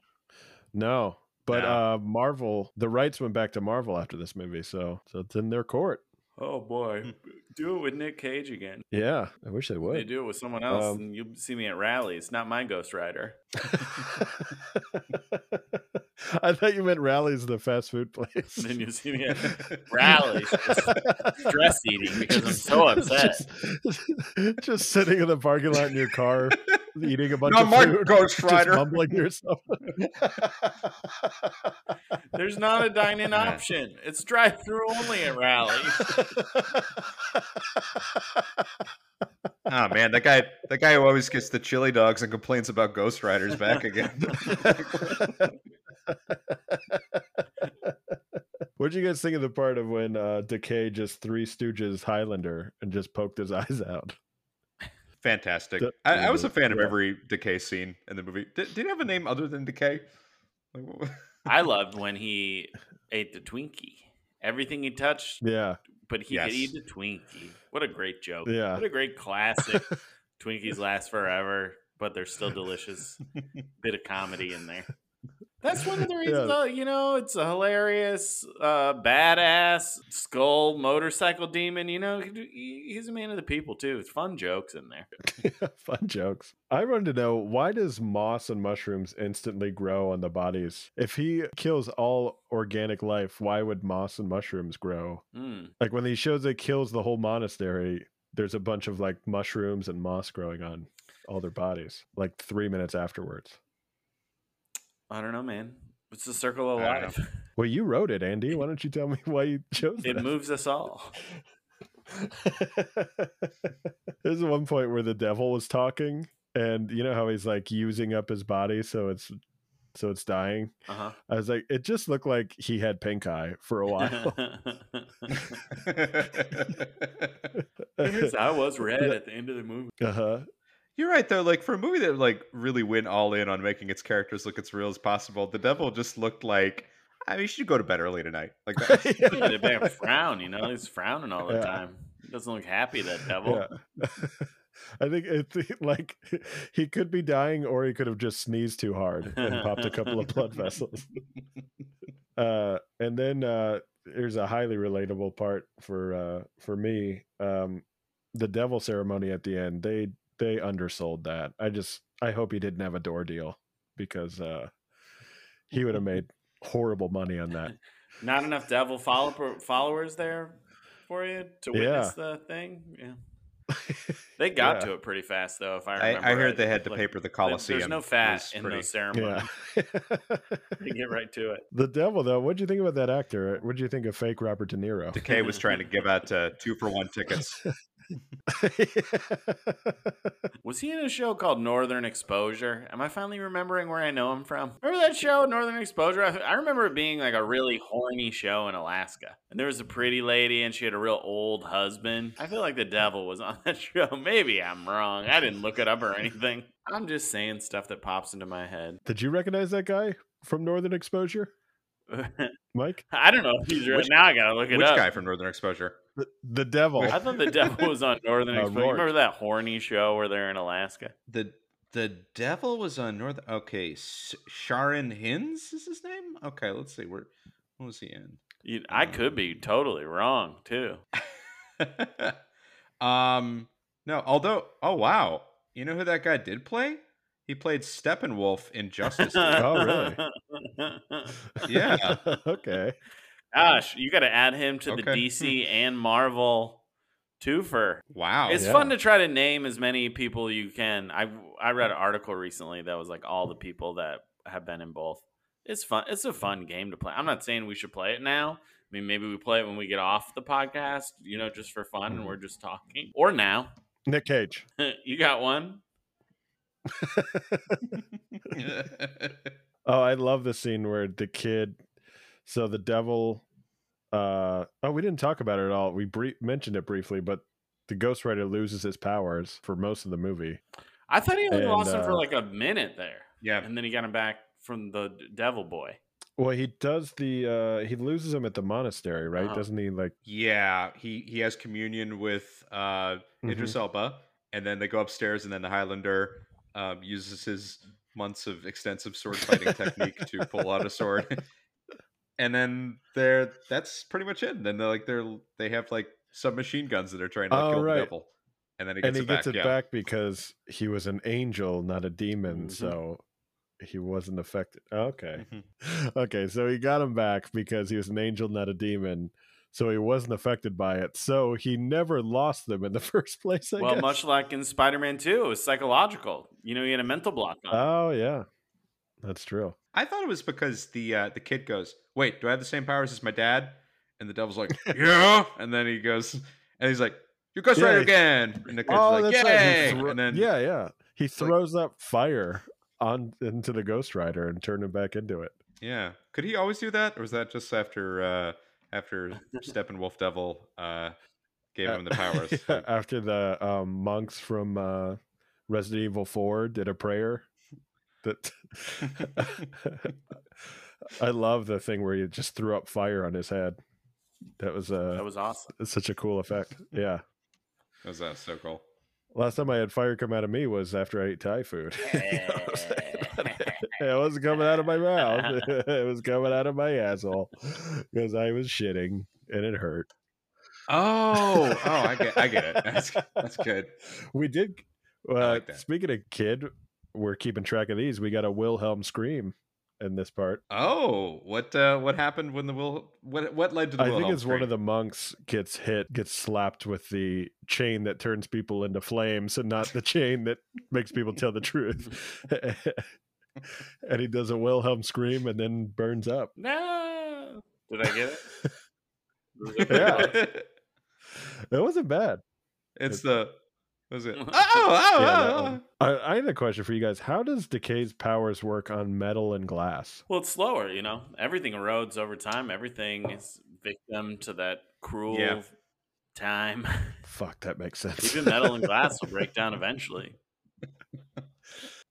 No, but No. uh Marvel, the rights went back to Marvel after this movie, so so it's in their court. Oh boy, do it with Nick Cage again. Yeah, I wish they would. They do it with someone else, Um, and you'll see me at rallies. Not my Ghost Rider. [laughs] [laughs] I thought you meant Rally's the fast food place. Then you see me at [laughs] rallies, stress eating because I'm so upset. Just, just sitting in the parking lot in your car, [laughs] eating a bunch Not of my food, Ghost [laughs] just Rider. mumbling to yourself. [laughs] There's not a dine-in Yeah. option. It's drive-through only at rally. Oh man, that guy, that guy who always gets the chili dogs and complains about Ghost Riders back again. What'd you guys think of the part of when uh, Decay just three Stooges Highlander and just poked his eyes out? Fantastic. That- I, I was a fan of every Decay scene in the movie. Did, did he have a name other than Decay? Like, [laughs] I loved when he ate the Twinkie. Everything he touched, Yeah, but he Yes. could eat the Twinkie. What a great joke. Yeah. What a great [laughs] classic. Twinkies last forever, but they're still delicious. [laughs] Bit of comedy in there. That's one of the [laughs] reasons, Yeah. you know, it's a hilarious, uh, badass skull motorcycle demon. You know, he's a man of the people, too. It's fun jokes in there. [laughs] fun jokes. I wanted to know why does moss and mushrooms instantly grow on the bodies? If he kills all organic life, why would moss and mushrooms grow? Hmm. Like when he shows it kills the whole monastery, there's a bunch of like mushrooms and moss growing on all their bodies, like three minutes afterwards. I don't know, man. It's the circle of I don't know. life. [laughs] Well, you wrote it, Andy. Why don't you tell me why you chose It It moves us all. [laughs] There's one point where the devil was talking, and you know how he's like using up his body, so it's so it's dying. Uh I was like, it just looked like he had pink eye for a while. [laughs] I was red at the end of the movie. uh huh. You're right though. Like for a movie that like really went all in on making its characters look as real as possible, the devil just looked like. I mean, you should go to bed early tonight. Like that. [laughs] He had a frown, you know. He's frowning all the Yeah. time. He doesn't look happy. That [laughs] devil. Yeah. [laughs] I think it like he could be dying, or he could have just sneezed too hard and popped a couple of blood vessels. Uh, and then uh, here's a highly relatable part for uh, for me. Um, the devil ceremony at the end. They they undersold that. I just I hope he didn't have a door deal because uh, he would have [laughs] made horrible money on that. [laughs] Not enough devil follow- followers there for you to witness the thing. Yeah. [laughs] They got Yeah. to it pretty fast though. If I I, remember, I heard right. they had to Like, paper the Coliseum. There's no It fat in pretty- those ceremonies. Yeah. They get right to it. the devil though. What'd you think about that actor? What'd you think of fake Robert De Niro? Decay was trying to give out uh, two for one tickets. [laughs] Was he in a show called Northern Exposure? Am I finally remembering where I know him from? Remember that show, Northern Exposure? I, I remember it being like a really horny show in Alaska. And there was a pretty lady and she had a real old husband. I feel like the devil was on that [laughs] show. Maybe I'm wrong. I didn't look it up or anything. I'm just saying stuff that pops into my head. Did you recognize that guy from Northern Exposure, [laughs] Mike? I don't know if he's right. Which- Now I gotta look it Which up. Which guy from Northern Exposure? The, the devil. I thought the devil was on [laughs] Northern Uh, Exposure. You remember that horny show where they're in Alaska? The the devil was on North. Okay, S- Sharon Hinds is his name. Okay, let's see where. What was he in? You, I could be totally wrong too. [laughs] um, no. Although, oh wow, you know who that guy did play? He played Steppenwolf in Justice League. [laughs] Oh, really? Yeah. okay. Gosh, you got to add him to the Okay. DC hmm. and Marvel twofer. Wow. It's yeah. fun to try to name as many people you can. I I read an hmm. article recently that was like all the people that have been in both. It's fun. It's a fun game to play. I'm not saying we should play it now. I mean, maybe we play it when we get off the podcast, you know, just for fun and hmm. we're just talking. Or now. Nick Cage. [laughs] you got one? [laughs] Oh, I love the scene where the kid. So the devil. Uh, oh, we didn't talk about it at all. We brief, mentioned it briefly, but the Ghost Rider loses his powers for most of the movie. I thought he only And, lost him for uh, like a minute there. yeah. And then he got him back from the d- devil boy. Well, he does the. uh He loses him at the monastery, right? Oh. Doesn't he? Like, Yeah. He he has communion with uh Idris Elba, and then they go upstairs, and then the Highlander um, uses his months of extensive sword fighting [laughs] technique to pull out a sword. And then they're that's pretty much it. And then they're like they're they have like submachine guns that are trying to like, Oh, kill right. the devil. And then he gets and he it gets back. it yeah. back because he was an angel, not a demon. Mhm. So he wasn't affected. Okay. Mhm. [laughs] Okay. So he got him back because he was an angel, not a demon. So he wasn't affected by it. So he never lost them in the [laughs] first place. I well, guess. much like in Spider Man 2, it was psychological. You know, he had a mental block on. Oh yeah, that's true. I thought it was because the uh, the kid goes, "Wait, do I have the same powers as my dad?" And the devil's like, [laughs] "Yeah," and then he goes, and he's like, "You Rider he- again!" And the kid's Oh, like, that's right. "Yay!" He thro- and then yeah, yeah. He throws up fire on into the Ghost Rider and turned him back into it. yeah, could he always do that, or was that just after uh, after Steppenwolf Devil uh, gave him the powers? [laughs] Yeah, after the um, monks from uh, Resident Evil Four did a prayer. That [laughs] I love the thing where he just threw up fire on his head. That was uh, That was awesome. such a cool effect. Yeah. that was uh, so cool. Last time I had fire come out of me was after I ate Thai food. [laughs] You know I'm it wasn't coming out of my mouth. [laughs] it was coming out of my asshole because I was shitting and it hurt. Oh, oh, I get, I get it. That's that's good. We did. Uh, like. Speaking of kid, we're keeping track of these. We got a Wilhelm scream in this part. Oh, what uh, what happened when the will? What what led to the? I think Wilhelm it's one of the monks gets hit, gets slapped with the chain that turns people into flames, and not the [laughs] chain that makes people tell the truth. [laughs] and he does a Wilhelm scream and then burns up. No. Did I get it? [laughs] Yeah. pretty close? It wasn't bad. it's the. Was it? [laughs] Oh, Yeah, oh, Yeah, that oh, one. Oh. I, I had a question for you guys. How does Decay's powers work on metal and glass? Well, it's slower, you know. Everything erodes over time. Everything is victim to that cruel Yeah. time. [laughs] Fuck, that makes sense. Even metal and glass will break down [laughs] eventually.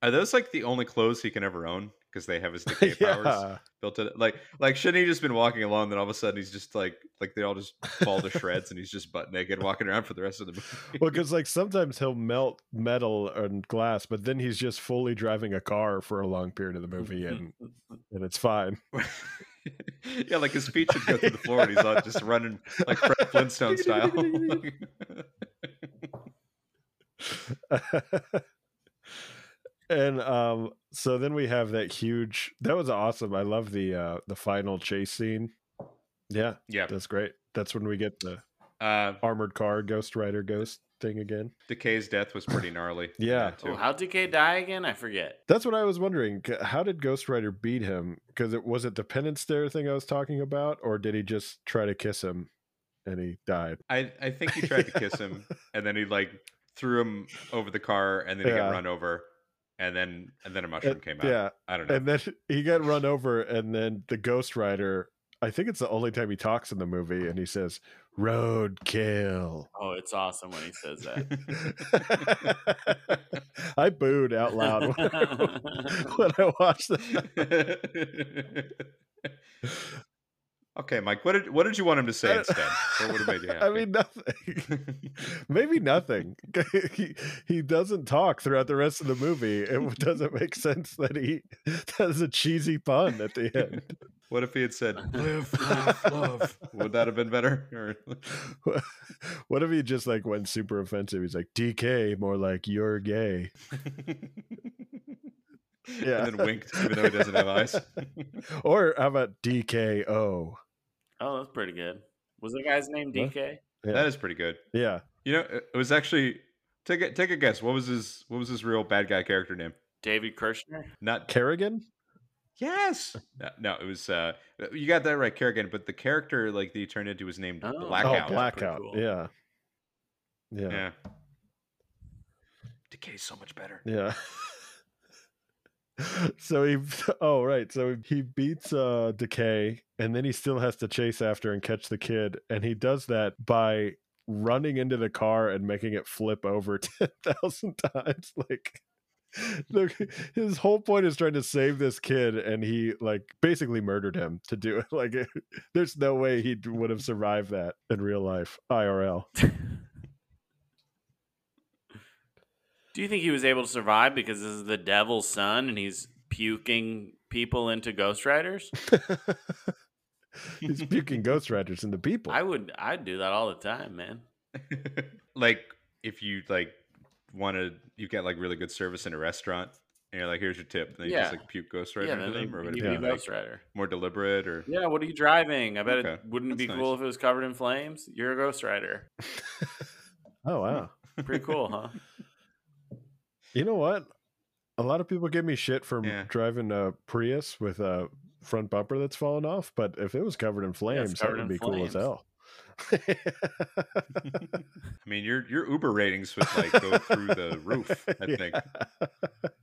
Are those like the only clothes he can ever own? Because they have his [laughs] decay powers built in. Like, like shouldn't he just been walking along? Then all of a sudden he's just like, like they all just fall to shreds, and he's just butt naked walking around for the rest of the [laughs] movie. Well, because like sometimes he'll melt metal and glass, but then he's just fully driving a car for a long period of the movie, and and it's fine. [laughs] yeah, like his feet should go through the floor, and he's all just running like Fred Flintstone style. And um, so then we have that huge. That was awesome. I love the uh the final chase scene. Yeah, yeah. that's great. That's when we get the Uh, armored car Ghost Rider ghost thing again. Decay's death was pretty gnarly. Yeah. too. Oh, how Decay die again? I forget. That's what I was wondering. How did Ghost Rider beat him? Because it was it the penance stare thing I was talking about, or did he just try to kiss him? and he died. I I think he tried to kiss him, [laughs] and then he like threw him over the car, and then he Yeah. got run over, and then and then a mushroom And- came out. Yeah, I don't know. and then [laughs] he got run over, and then the Ghost Rider. I think it's the only time he talks in the movie, and he says "roadkill." Oh, it's awesome when he says that. [laughs] I booed out loud when [laughs] I, when I watched that. Okay, Mike. What did what did you want him to say instead? What would have made you happy? [laughs] I mean, nothing. [laughs] Maybe nothing. [laughs] he he doesn't talk throughout the rest of the movie. It doesn't make sense that he does a cheesy pun at the end. what if he had said "live, laugh, love"? Would that have been better? Or- what if he just like went super offensive? He's like Decay, more like you're gay. Yeah. and then winked, even though he doesn't have eyes. or how about DKO? Oh, that's pretty good. Was the guy's name What? DK? Yeah. That is pretty good. Yeah, You know, it it was actually take a take a guess. What was his what was his real bad guy character name? David Kirshner? Not Carrigan. yes. No, no, it was uh you got that right, Carrigan. But the character like that he turned into was named Oh. Blackout. Oh, blackout. cool. Yeah. Yeah. Yeah. Decay's so much better. Yeah. [laughs] [laughs] so he [laughs] oh right so he beats uh decay and then he still has to chase after and catch the kid and he does that by running into the car and making it flip over [laughs] 10,000 times like his whole point is trying to save this kid, and he like basically murdered him to do it. Like, there's no way he would have survived that in real life, IRL. Do you think he was able to survive because this is the devil's son and he's puking people into Ghost Riders? [laughs] He's puking Ghost Riders into people. I would I'd do that all the time, man. [laughs] like if you like want to you get like really good service in a restaurant and you're like here's your tip And then you just like puke ghost right yeah, into them or you would it be be like, Ghost Rider. more deliberate or Yeah, what are you driving? I bet Okay, it wouldn't it be that's cool if it was covered in flames. You're a Ghost Rider. [laughs] oh wow. Pretty cool, huh? You know what? A lot of people give me shit for Yeah. driving a Prius with a front bumper that's fallen off, but if it was covered in flames, that covered would in be cool as hell. [laughs] I mean your your Uber ratings would like go through the roof I think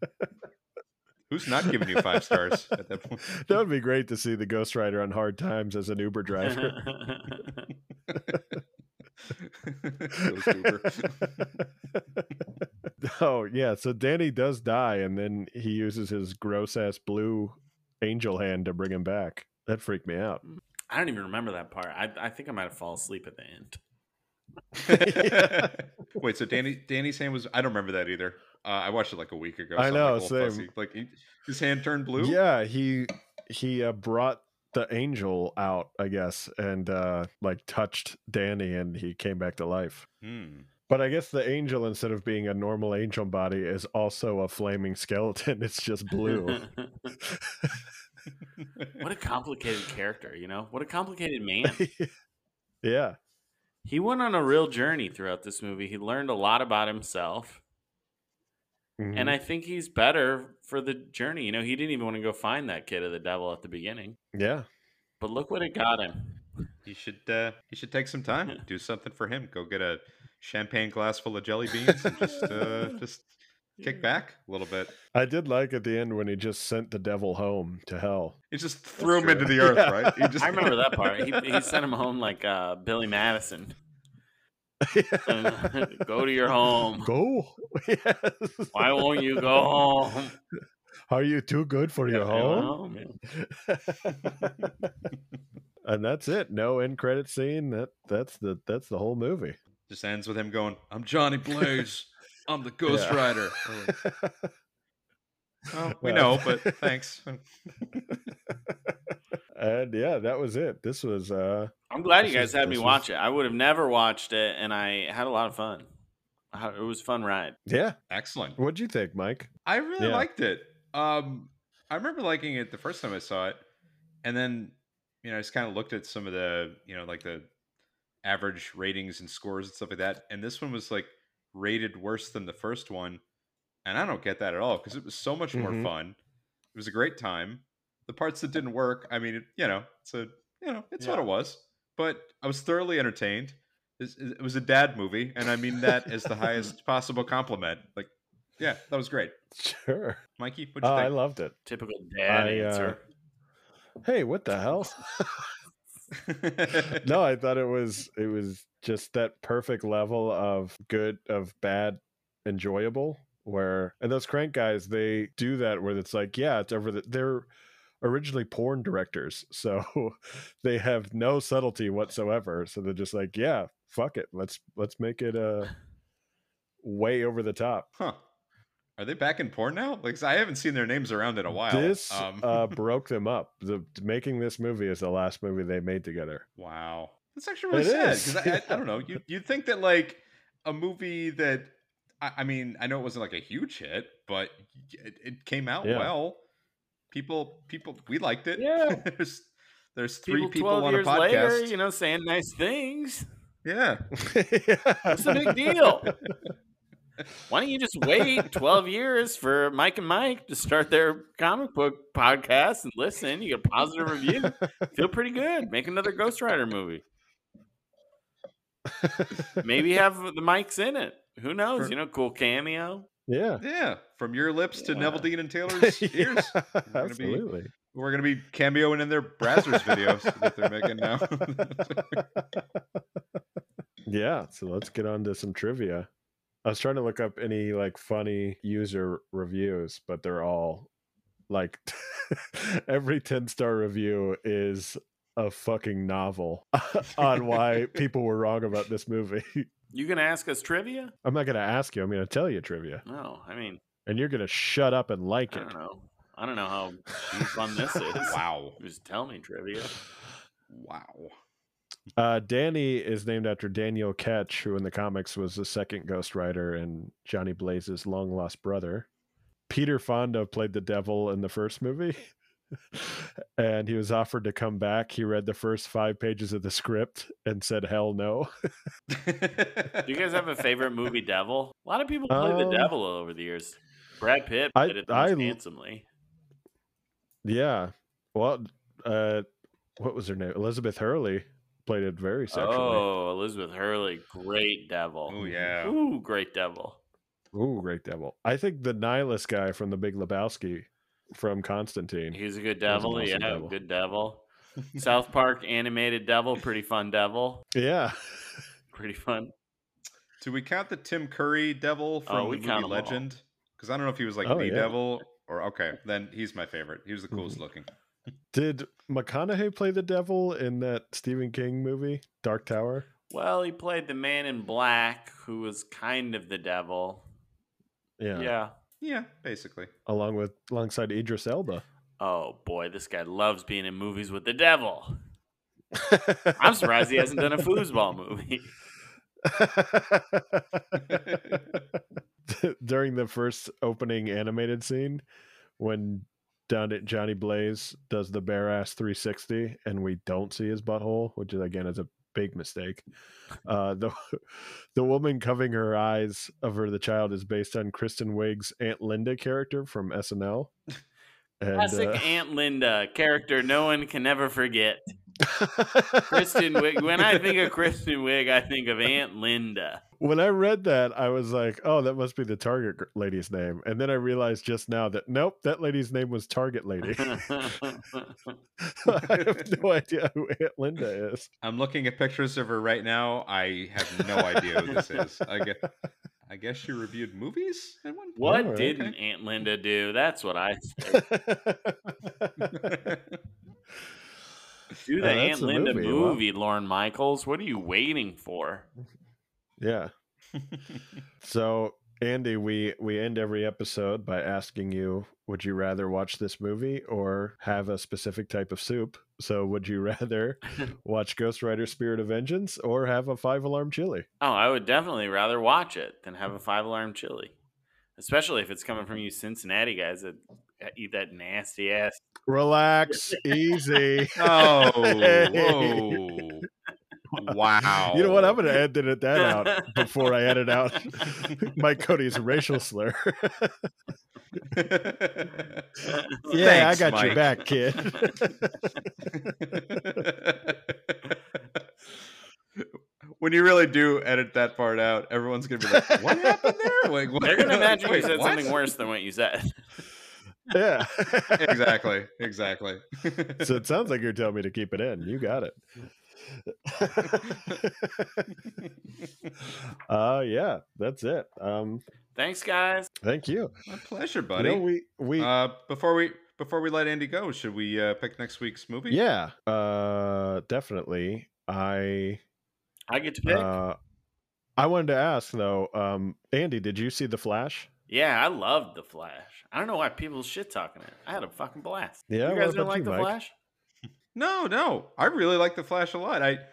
[laughs] who's not giving you five stars at that point [laughs] that would be great to see the Ghost Rider on hard times as an Uber driver. Ghost Uber. Oh yeah, so Danny does die, and then he uses his gross ass blue angel hand to bring him back. That freaked me out. I don't even remember that part. I, I think I might have fallen asleep at the end. [laughs] [laughs] Wait, so Danny Danny's hand was I don't remember that either. Uh, I watched it like a week ago. I so I'm, know, like, same. fussy. Like he, his hand turned blue. Yeah, he he uh, brought the angel out, I guess, and uh like touched Danny, and he came back to life. Hmm. But I guess the angel, instead of being a normal angel body, is also a flaming skeleton. [laughs] It's just blue. [laughs] what a complicated character, you know? What a complicated man. [laughs] yeah. He went on a real journey throughout this movie. He learned a lot about himself. Mhm. And I think he's better for the journey. You know, he didn't even want to go find that kid of the devil at the beginning. yeah. But look what it got him. You should uh, you should take some time, do something for him. Go get a champagne glass full of jelly beans and just uh, [laughs] just kick back a little bit. I did like at the end when he just sent the devil home to hell. He just threw him true. into the [laughs] earth, Yeah. right? He just I remember that part. He, he sent him home like uh, Billy Madison. [laughs] go to your home. Go. yes. Why won't you go home? Are you too good for your home? home, yeah. and that's it. No end credit scene. That that's the that's the whole movie. Just ends with him going, "I'm Johnny Blaze. [laughs] I'm the Ghost Yeah. Rider." [laughs] We're like, Well, we Well, know, but [laughs] thanks. and yeah, that was it. This was uh I'm glad you guys was- had me was- watch it. I would have never watched it, and I had a lot of fun. It was a fun ride. yeah. Excellent. What'd you think, Mike? I really Yeah. liked it. Um, I remember liking it the first time I saw it, and then you know I just kind of looked at some of the you know like the average ratings and scores and stuff like that, and this one was like rated worse than the first one, and I don't get that at all because it was so much more Mhm. fun. It was a great time. The parts that didn't work, I mean, it, you know, it's a you know it's what it was, but I was thoroughly entertained. This- It was a dad movie, and I mean that as the highest [laughs] possible compliment. Like, yeah, that was great. Sure. Mikey, what'd Oh, you I loved it. Typical dad I, uh, answer. Hey, what the hell? [laughs] no, [laughs] I thought it was it was just that perfect level of good of bad enjoyable where and those crank guys they do that where it's like yeah it's over the they're originally porn directors [laughs] so they have no subtlety whatsoever so they're just like yeah fuck it let's let's make it uh [laughs] way over the top Huh. Are they back in porn now? Like I haven't seen their names around in a while. this Um, uh [laughs] broke them up the making this movie is the last movie they made together wow. That's actually really It sad because I, I, I don't know. [laughs] You you'd think that like a movie that I, I mean I know it wasn't like a huge hit, but it, it came out Yeah. well. People people we liked it. Yeah. [laughs] there's there's three People, people 12 on a years podcast. later, you know, saying nice things. Yeah. What's a big deal? Why don't you just wait 12 years for Mike and Mike to start their comic book podcast and listen? You get a positive review. Feel pretty good. Make another Ghost Rider movie. Maybe have the mics in it. Who knows? For- You know, cool cameo. yeah Yeah. From your lips to Yeah. Neveldine and [laughs] Taylor's ears. Yeah, gonna be- absolutely We're gonna be cameoing in their Brazzers videos that they're making now. [laughs] Yeah, so let's get on to some trivia. I was trying to look up any like funny user reviews, but they're all like [laughs] every 10 star review is a fucking novel [laughs] on why [laughs] people were wrong about this movie. You gonna ask us trivia? I'm not going to ask you, I'm going to tell you trivia, No, I mean, and you're going to shut up and like I it. I don't know. I don't know how fun this is. wow. Just tell me trivia. [sighs] Wow. Uh, Danny is named after Daniel Ketch, who in the comics was the second Ghost Rider and Johnny Blaze's long lost brother. Peter Fonda played the devil in the first movie, [laughs] and he was offered to come back. He read the first five pages of the script and said, "Hell no." [laughs] Do you guys have a favorite movie devil? A lot of people play the Um, devil over the years. Brad Pitt I- did it the most I- handsomely. yeah. Well, uh, what was her name? Elizabeth Hurley played it very sexually. Oh, Elizabeth Hurley, great devil. Oh yeah. Ooh, great devil. Ooh, great devil! I think the nihilist guy from The Big Lebowski from Constantine. He's a good That was an devil. awesome yeah, devil. good devil. [laughs] South Park animated devil, pretty fun devil. Yeah. [laughs] Pretty fun. Do we count the Tim Curry devil from Oh, we the count movie 'em. Legend? Because I don't know if he was like Oh, the yeah. devil or okay, then he's my favorite. He was the coolest Mhm. looking. Did McConaughey play the devil in that Stephen King movie, Dark Tower? Well, he played the man in black who was kind of the devil. Yeah. yeah. Yeah, basically. Along with alongside Idris Elba. Oh boy, this guy loves being in movies with the devil. [laughs] I'm surprised he hasn't done a foosball movie. [laughs] During the first opening animated scene, when down at Johnny Blaze does the bare ass 360 and we don't see his butthole, which is again is a big mistake. Uh, the [laughs] the woman covering her eyes of her the child is based on Kristen Wiig's Aunt Linda character from SNL. [laughs] And, Classic uh, Aunt Linda character no one can ever forget. Kristen Wiig. When I think of Kristen Wiig, I think of Aunt Linda. when I read that, I was like, "Oh, that must be the Target lady's name." And then I realized just now that nope, that lady's name was Target Lady. [laughs] I have no idea who Aunt Linda is. I'm looking at pictures of her right now. I have no idea who this is. I guess, I guess she reviewed movies at one what Alright. Oh, didn't Aunt Linda do? That's what I [laughs] say. point. [laughs] Do the Uh, Aunt Linda movie, movie, wow. Lorne Michaels. What are you waiting for? yeah. [laughs] So, Andy, we we end every episode by asking you, would you rather watch this movie or have a specific type of soup? So, would you rather [laughs] watch Ghost Rider Spirit of Vengeance or have a five alarm chili? Oh, I would definitely rather watch it than have a five alarm chili. Especially if it's coming from you Cincinnati guys that Uh, eat that nasty ass. Relax, [laughs] easy. oh, Hey. [laughs] whoa. Wow. You know what? I'm going to edit it that out before I edit out [laughs] Mike Cody's racial slur. yeah, I Thanks, got your back, kid. when you really do edit that part out, everyone's gonna be like, "What happened there?" Like, what? They're gonna imagine you said what? something worse than what you said. Yeah. exactly, exactly. so it sounds like you're telling me to keep it in. You got it. [laughs] [laughs] uh yeah, that's it. Um Thanks, guys. thank you. My pleasure, You buddy. know, we we uh, before we before we let Andy go, should we uh, pick next week's movie? yeah, uh definitely. I I get to pick. uh I wanted to ask though, um Andy, did you see The Flash? Yeah, I loved the Flash. I don't know why people shit talking it. I had a fucking blast. Yeah, you what guys didn't like you, the Mike? Flash? No, no. I really like the Flash a lot. I w-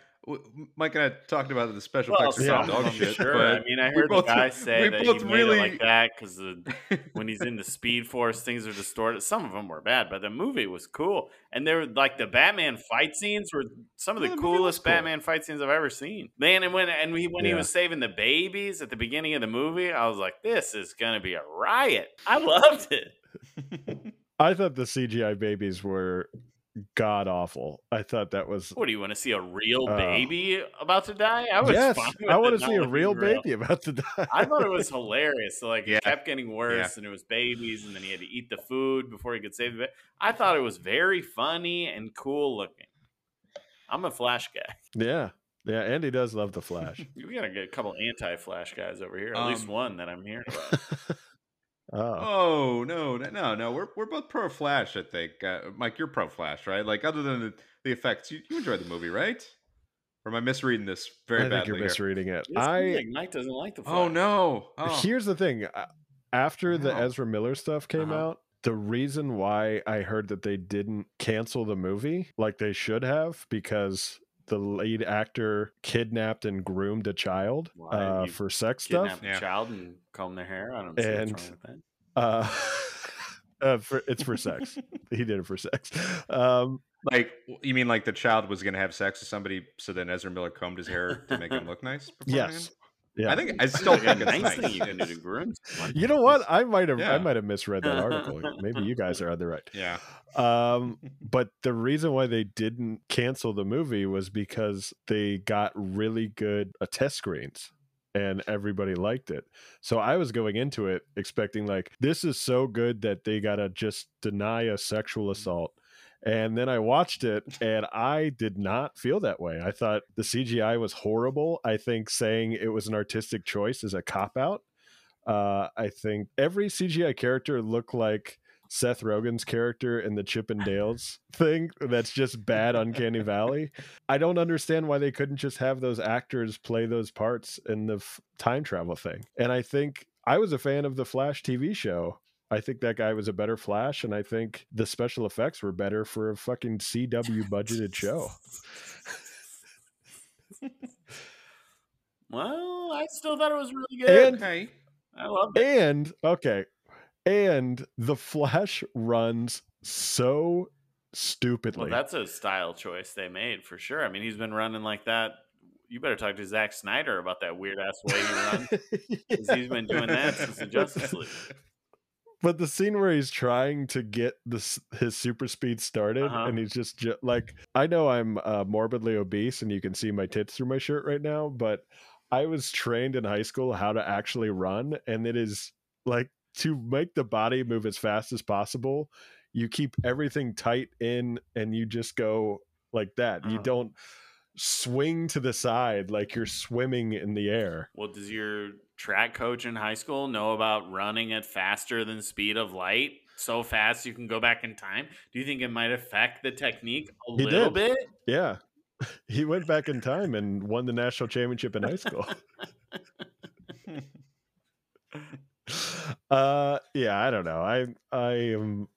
Mike and I talked about the special Well, effects are yeah. dog shit. sure. But I mean, I heard both- the guy [laughs] say that both he made really- it like that because [laughs] when he's in the Speed Force, things are distorted. Some of them were bad, but the movie was cool. And there were like the Batman fight scenes were some of the Yeah, the coolest cool. Batman fight scenes I've ever seen. Man, and when and he, when he was saving the babies at the beginning of the movie, I was like, this is gonna be a riot. I [laughs] loved it. I thought the CGI babies were god awful. I thought that was What do you want to see a real Uh, baby about to die? I was yes. fine with I want to see a looking real real. baby [laughs] about to die. I thought it was hilarious. So like Yeah. it kept getting worse, and it was babies, and then he had to eat the food before he could save the baby. I thought it was very funny and cool looking. I'm a Flash guy. yeah, yeah. Andy does love the Flash. [laughs] We gotta get a couple anti-Flash guys over here. At least Um, one that I'm hearing [laughs] about. Oh, Oh no, no, no, no. We're we're both pro Flash. I think, uh, Mike, you're pro Flash, right? Like, other than the, the effects, you, you enjoyed the movie, right? Or am I misreading this very I think badly? you're here? misreading it. It seems I like Mike doesn't like the Flash. Oh no! Oh. Here's the thing. uh, After the Wow. Ezra Miller stuff came Uh-huh. out, the reason why I heard that they didn't cancel the movie like they should have because the lead actor kidnapped and groomed a child Why? uh, for sex Kidnap stuff. a Yeah. child and comb their hair. I don't see And- what's wrong with that. Uh, [laughs] uh, for, it's for sex. [laughs] he did it for sex. Um, Like, you mean like the child was going to have sex with somebody, so then Ezra Miller combed his hair to make him look nice? beforehand? yes. Yeah. I think I still a [laughs] think it's nice nice. thing you can do to groom you know what? I might have I might have misread that article. [laughs] Maybe you guys are on the right. Yeah. Um, but the reason why they didn't cancel the movie was because they got really good uh, test screens and everybody liked it. So I was going into it expecting like this is so good that they gotta just deny a sexual assault. And then I watched it and I did not feel that way. I thought the CGI was horrible. I think saying it was an artistic choice is a cop out. Uh, I think every CGI character looked like Seth Rogen's character in the Chip and Dale's [laughs] thing that's just bad Uncanny Valley. I don't understand why they couldn't just have those actors play those parts in the f- time travel thing. And I think I was a fan of the Flash TV show. I think that guy was a better Flash, and I think the special effects were better for a fucking CW budgeted show. Well, I still thought it was really good. And Okay. I loved it. and okay, and the Flash runs so stupidly. Well, that's a style choice they made for sure. I mean, he's been running like that. You better talk to Zack Snyder about that weird ass way he runs. 'cause He's been doing that since the Justice League. But the scene where he's trying to get this his super speed started, Uh-huh. and he's just, ju- like, I know I'm uh, morbidly obese, and you can see my tits through my shirt right now, but I was trained in high school how to actually run, and it is like to make the body move as fast as possible. You keep everything tight in, and you just go like that. You Uh-huh. don't swing to the side like you're swimming in the air. Well, does your track coach in high school know about running at faster than speed of light? So fast you can go back in time. Do you think it might affect the technique a He little did. bit? Yeah. [laughs] He went back in time and won the national championship in high school. [laughs] [laughs] uh yeah, I don't know. I I am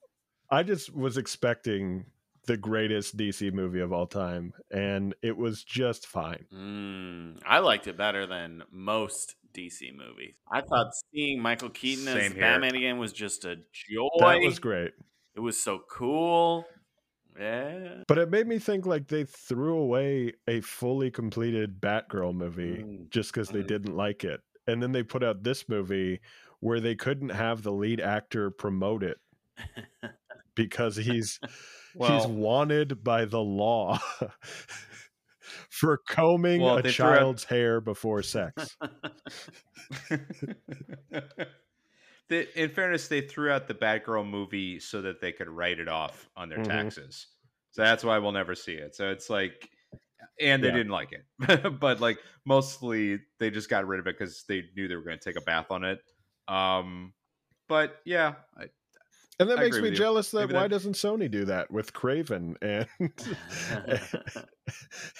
I just was expecting the greatest DC movie of all time and it was just fine. Mm, I liked it better than most DC movies. I thought seeing Michael Keaton as Same here. Batman again was just a joy. That was great. It was so cool. Yeah. But it made me think like they threw away a fully completed Batgirl movie Mm. just because they Mhm. didn't like it. And then they put out this movie where they couldn't have the lead actor promote it [laughs] because he's he's wanted by the law [laughs] for combing Well, a they threw out- child's hair before sex. [laughs] They- in fairness, they threw out the Batgirl movie so that they could write it off on their Mhm. taxes. So that's why we'll never see it. So it's like, and they Yeah. didn't like it, [laughs] but like mostly they just got rid of it because they knew they were going to take a bath on it. Um, but yeah, I, And that I makes me with you. jealous that Maybe why that- doesn't Sony do that with Kraven and [laughs] [laughs]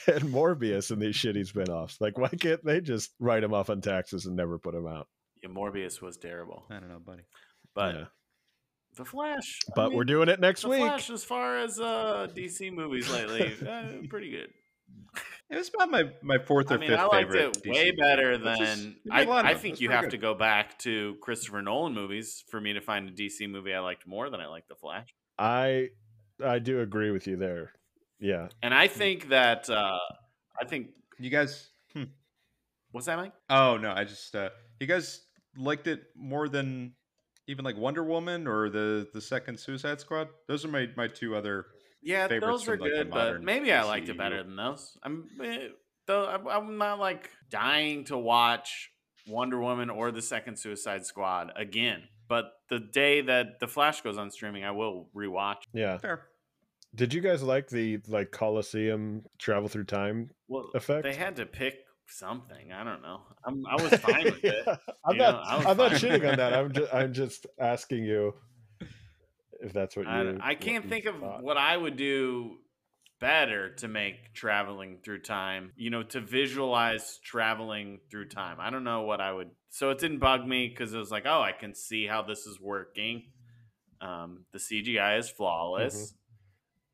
and Morbius and these shitty spin-offs? Like, why can't they just write them off on taxes and never put them out? Yeah, Morbius was terrible, I don't know, buddy. but Yeah. the Flash. I But we're doing it next the week. Flash as far as uh, DC movies lately, uh, pretty good. It was about my my fourth or I mean, fifth I liked favorite. it DC way movie, better which is- than you I. made a lot of I think you have good. to go back to Christopher Nolan movies for me to find a DC movie I liked more than I liked The Flash. I I do agree with you there. Yeah. And I think that uh, I think You guys. Hmm. what's that, Mike? Oh no, I just uh you guys liked it more than even like Wonder Woman or the the second Suicide Squad. Those are my my two other. Yeah, favorites those are from, like, good, but modern maybe I liked it better than those. I'm eh, though I'm, I'm not like dying to watch Wonder Woman or the second Suicide Squad again. But the day that the Flash goes on streaming, I will rewatch. Yeah. Fair. Did you guys like the like Coliseum travel through time Well, effect? they had to pick something. I don't know. I'm, I was fine with it. [laughs] I'm You not. know, I was I'm not shitting on that. I'm just. I'm just asking you if that's what I, you. I can't you think of thought. what I would do better to make traveling through time, you know, to visualize traveling through time. I don't know what I would. So it didn't bug me because it was like, oh, I can see how this is working. Um, the CGI is flawless,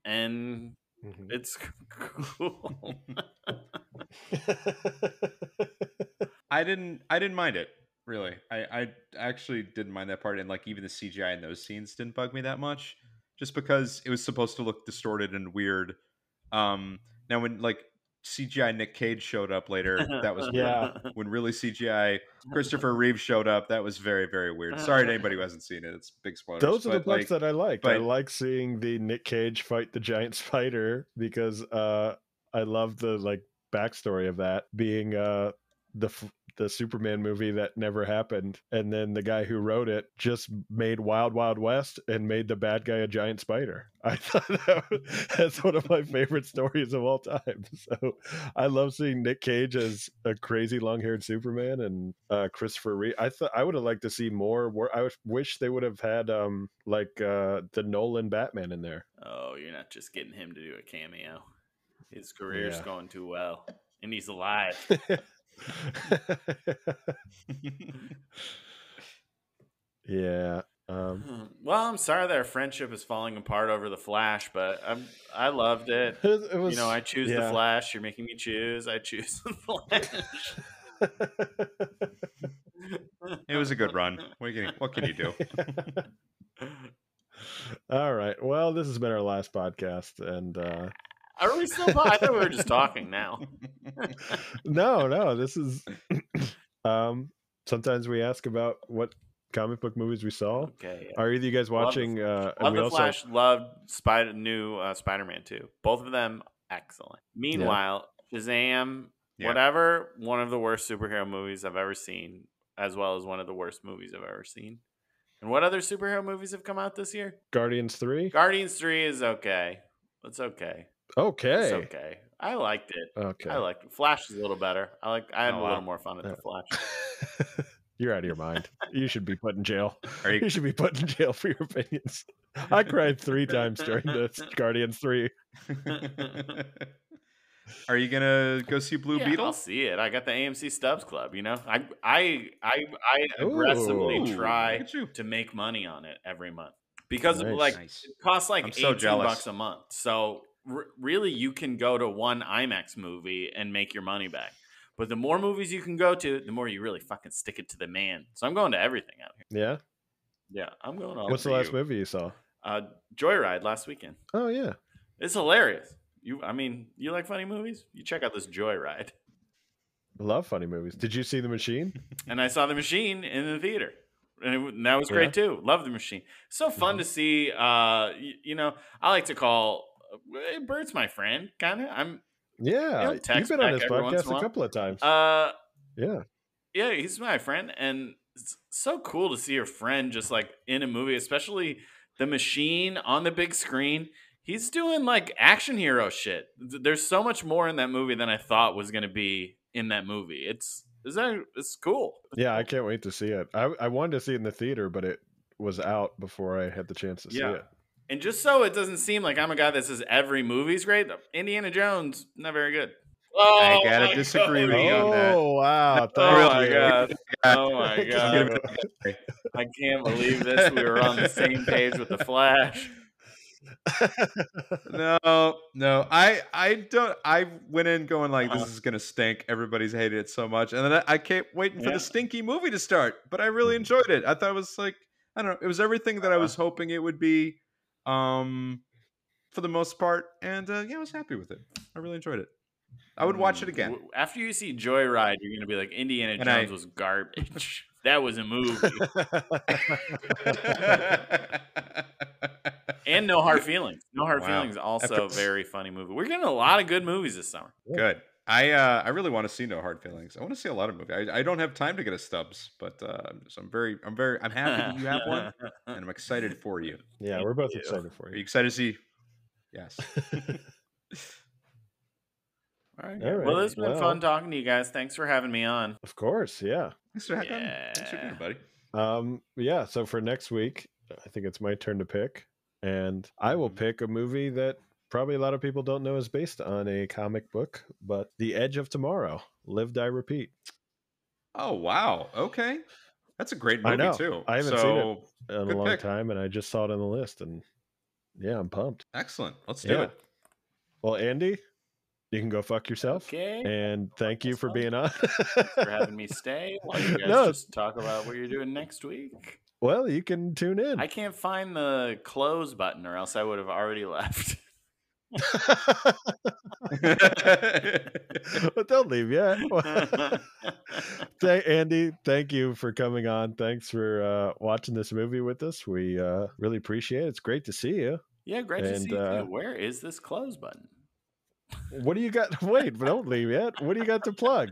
and Mhm. it's [laughs] cool. [laughs] I didn't I didn't mind it really. I I actually didn't mind that part, and like even the CGI in those scenes didn't bug me that much, just because it was supposed to look distorted and weird. Um, now when like CGI Nick Cage showed up later, that was weird. Yeah. When really CGI Christopher [laughs] Reeve showed up, that was very very weird. Sorry to anybody who hasn't seen it. It's big spoilers. Those are the parts like, that I liked. I like seeing the Nick Cage fight the giant spider because uh, I love the like backstory of that being uh, the f- the Superman movie that never happened, and then the guy who wrote it just made Wild Wild West and made the bad guy a giant spider. [laughs] I thought that was, that's one of my favorite stories of all time. [laughs] So I love seeing Nick Cage as a crazy long haired Superman and uh, Christopher Reeve. I thought I would have liked to see more. Wor- I wish- they would have had um like uh, the Nolan Batman in there. oh, you're not just getting him to do a cameo. His career's Yeah. going too well, and he's alive. [laughs] yeah. Um, Well, I'm sorry that our friendship is falling apart over the Flash, but I'm I loved it. it, [laughs] it was, you know, I choose the. Flash. You're making me choose. I choose the Flash. [laughs] it was a good run. What can you, what can you do? [laughs] All right. Well, this has been our last podcast, and uh, Are we still? I thought we were just talking now. [laughs] no, no, this is. [clears throat] um, sometimes we ask about what comic book movies we saw. Okay. Are either you guys watching? Uh, and Love we the also Flash. Loved Spider new uh, Spider-Man too. Both of them excellent. Meanwhile, Shazam, Yeah. whatever, one of the worst superhero movies I've ever seen, as well as one of the worst movies I've ever seen. And what other superhero movies have come out this year? Guardians three. Guardians Three is okay. It's okay. Okay. It's okay. I liked it. Okay. I liked it. Flash is a little better. I like. I had Oh, a wow. little more fun at the Flash. [laughs] You're out of your mind. You should be put in jail. Are You you should be put in jail for your opinions. I cried three times during the [laughs] Guardians three. [laughs] Are you gonna go see Blue yeah, Beetle? I'll see it. I got the AMC Stubs Club. You know, I I I I aggressively Ooh. try at you. to make money on it every month because Nice. like Nice. it costs like I'm so eighteen jealous. bucks a month. So r- really, you can go to one IMAX movie and make your money back. But the more movies you can go to, the more you really fucking stick it to the man. So I'm going to everything out here. Yeah. Yeah, I'm going all What's the last you. movie you saw? uh, Joyride last weekend. Oh yeah. It's hilarious. You, I mean, you like funny movies? You check out this Joyride. [laughs] Love funny movies. Did you see The Machine? and I saw the machine in the theater. And, it, and that was great too. Love the machine. So fun to see. Uh, you, you know, I like to call uh, Bert's my friend. Kind of. I'm Yeah, you've text been on his every once in podcast a a couple of times. Uh, yeah, yeah, he's my friend, and it's so cool to see your friend just like in a movie, especially the machine on the big screen. He's doing like action hero shit. There's so much more in that movie than I thought was going to be in that movie. It's is that it's cool. yeah, I can't wait to see it. I I wanted to see it in the theater, but it was out before I had the chance to see Yeah. it. And just so it doesn't seem like I'm a guy that says every movie's great, Indiana Jones not very good. Oh, I gotta disagree with you on that. Oh wow! Oh Thank my you. god! [laughs] Oh my god! I can't believe this. We were on the same page with the Flash. [laughs] no, no. I I don't. I went in going like this is gonna stink. Everybody's hated it so much, and then I, I kept waiting for Yeah. the stinky movie to start. But I really enjoyed it. I thought it was like I don't know. It was everything that I was hoping it would be, um, for the most part. And uh, yeah, I was happy with it. I really enjoyed it. I would watch it Mm, again. After you see Joyride, you're gonna be like, Indiana And Jones I- was garbage. [laughs] that was a movie. [laughs] and No Hard Feelings. No Hard Wow. Feelings also After- a very funny movie. We're getting a lot of good movies this summer. Good. I uh, I really want to see No Hard Feelings. I want to see a lot of movies. I, I don't have time to get a Stubs, but uh, so I'm very I'm very I'm happy that you have one, and I'm excited for you. [laughs] yeah, we're both you. excited for you. Are you you. excited to see? [laughs] Yes. [laughs] All right. All Well, it's been well- fun talking to you guys. Thanks for having me on. Of course, yeah. Thanks for having. Me. Thanks for being here, buddy. Um, yeah. So for next week, I think it's my turn to pick, and I will Mhm. pick a movie that probably a lot of people don't know is based on a comic book, but The Edge of Tomorrow: Live, Die, Repeat. Oh wow. Okay, that's a great movie I know. too. I haven't so, seen it. In a long pick. time, and I just saw it on the list, and yeah, I'm pumped. Excellent. Let's do Yeah. it. Well, Andy, you can go fuck yourself. Okay. And thank you for being on. for having me [laughs] stay while you guys No. just talk about what you're doing next week. well, you can tune in. I can't find the close button, or else I would have already [laughs] left. [laughs] but don't leave yet. [laughs] Andy, thank you for coming on. Thanks for uh, watching this movie with us. We uh, really appreciate it. It's great to see you. yeah, great to see you. uh. Where is this close button? What do you got? [laughs] Wait, but don't leave yet. What do you got to plug?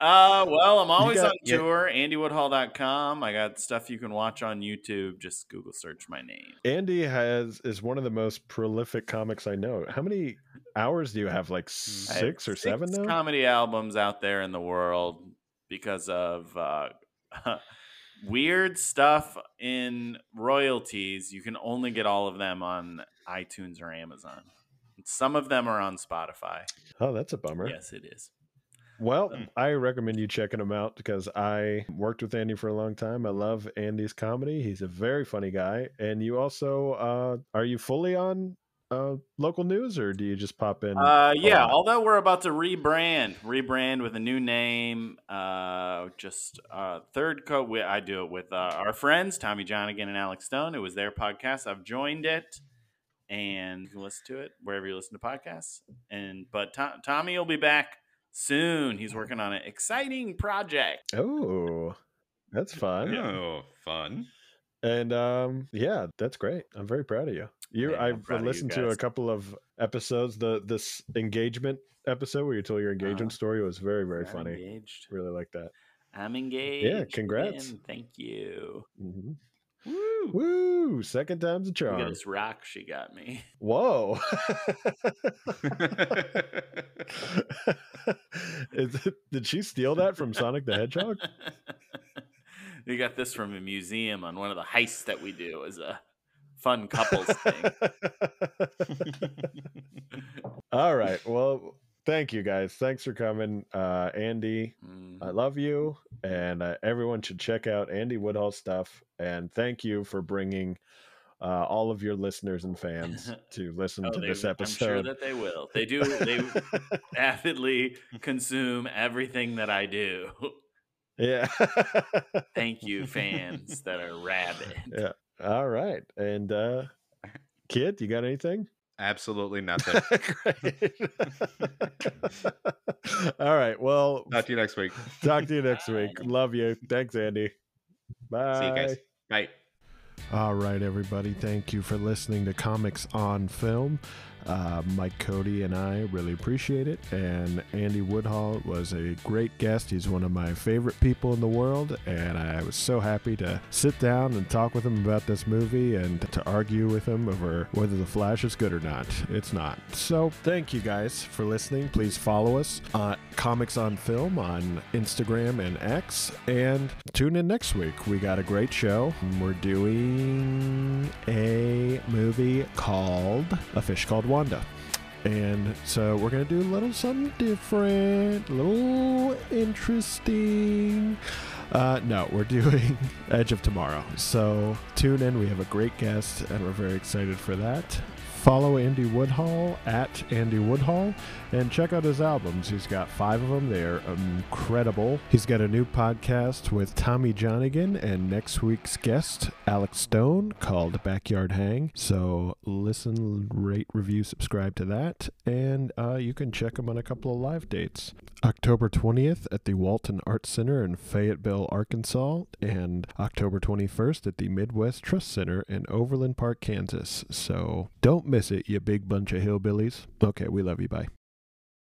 Uh, well, I'm always got- on tour. AndyWoodhull.com. I got stuff you can watch on YouTube. Just Google search my name. Andy has is one of the most prolific comics I know. How many hours do you have? Like I have six or seven six now? comedy albums out there in the world because of uh, [laughs] weird stuff in royalties. You can only get all of them on iTunes or Amazon. Some of them are on Spotify. oh, that's a bummer. Yes, it is. Well. I recommend you checking him out because I worked with Andy for a long time. I love Andy's comedy. He's a very funny guy. And you also uh are you fully on uh local news or do you just pop in? Uh, yeah, lot. although we're about to rebrand, rebrand with a new name. Uh, just uh, third co. We, I do it with uh, our friends Tommy Johnagin and Alex Stone. It was their podcast. I've joined it, and you can listen to it wherever you listen to podcasts. And but To- Tommy will be back soon. He's working on an exciting project. oh, that's fun. Oh, fun. And um yeah, that's great. I'm very proud of you. You Yeah, I've of you listened to a couple of episodes. The this engagement episode where you told your engagement Uh-huh. story was very, very funny. Engaged. Really like that. I'm engaged. Yeah, congrats. Thank you. hmm Woo. Woo! Second time's a Look charm. at this rock she got me. Whoa! [laughs] Is it, did she steal that from Sonic the Hedgehog? [laughs] we got this from a museum on one of the heists that we do as a fun couples thing. [laughs] All right. Well, thank you guys. Thanks for coming, uh, Andy. Mm. I love you, and uh, everyone should check out Andy Woodhull stuff. And thank you for bringing uh, all of your listeners and fans [laughs] to listen Oh, to they- this episode. I'm sure that they will. They [laughs] do. They avidly [laughs] consume everything that I do. yeah. Thank you, fans that are rabid. Yeah. All right. And uh, kid, you got anything? Absolutely nothing. [laughs] [laughs] All right. Well, Talk to you next week. talk to you next week. Love you. Thanks, Andy. Bye. See you guys. Bye. All right, everybody. Thank you for listening to Comics on Film. Uh, Mike Cody and I really appreciate it. And Andy Woodhull was a great guest. He's one of my favorite people in the world. And I was so happy to sit down and talk with him about this movie and to argue with him over whether The Flash is good or not. It's not. So thank you guys for listening. Please follow us on Comics on Film on Instagram and X. And tune in next week. We got a great show. We're doing a movie called A Fish Called Wanda. And so we're going to do a little something different, a little interesting. Uh, no, we're [laughs] doing Edge of Tomorrow. So tune in. We have a great guest, and we're very excited for that. Follow Andy Woodhull at Andy Woodhull and check out his albums. He's got five of them. They're incredible. He's got a new podcast with Tommy Johnagin and next week's guest, Alex Stone, called Backyard Hang. So listen, rate, review, subscribe to that. And uh, you can check him on a couple of live dates. October 20th at the Walton Arts Center in Fayetteville, Arkansas, and October 21st at the Midwest Trust Center in Overland Park, Kansas. So don't miss it, you big bunch of hillbillies. Okay, we love you. Bye.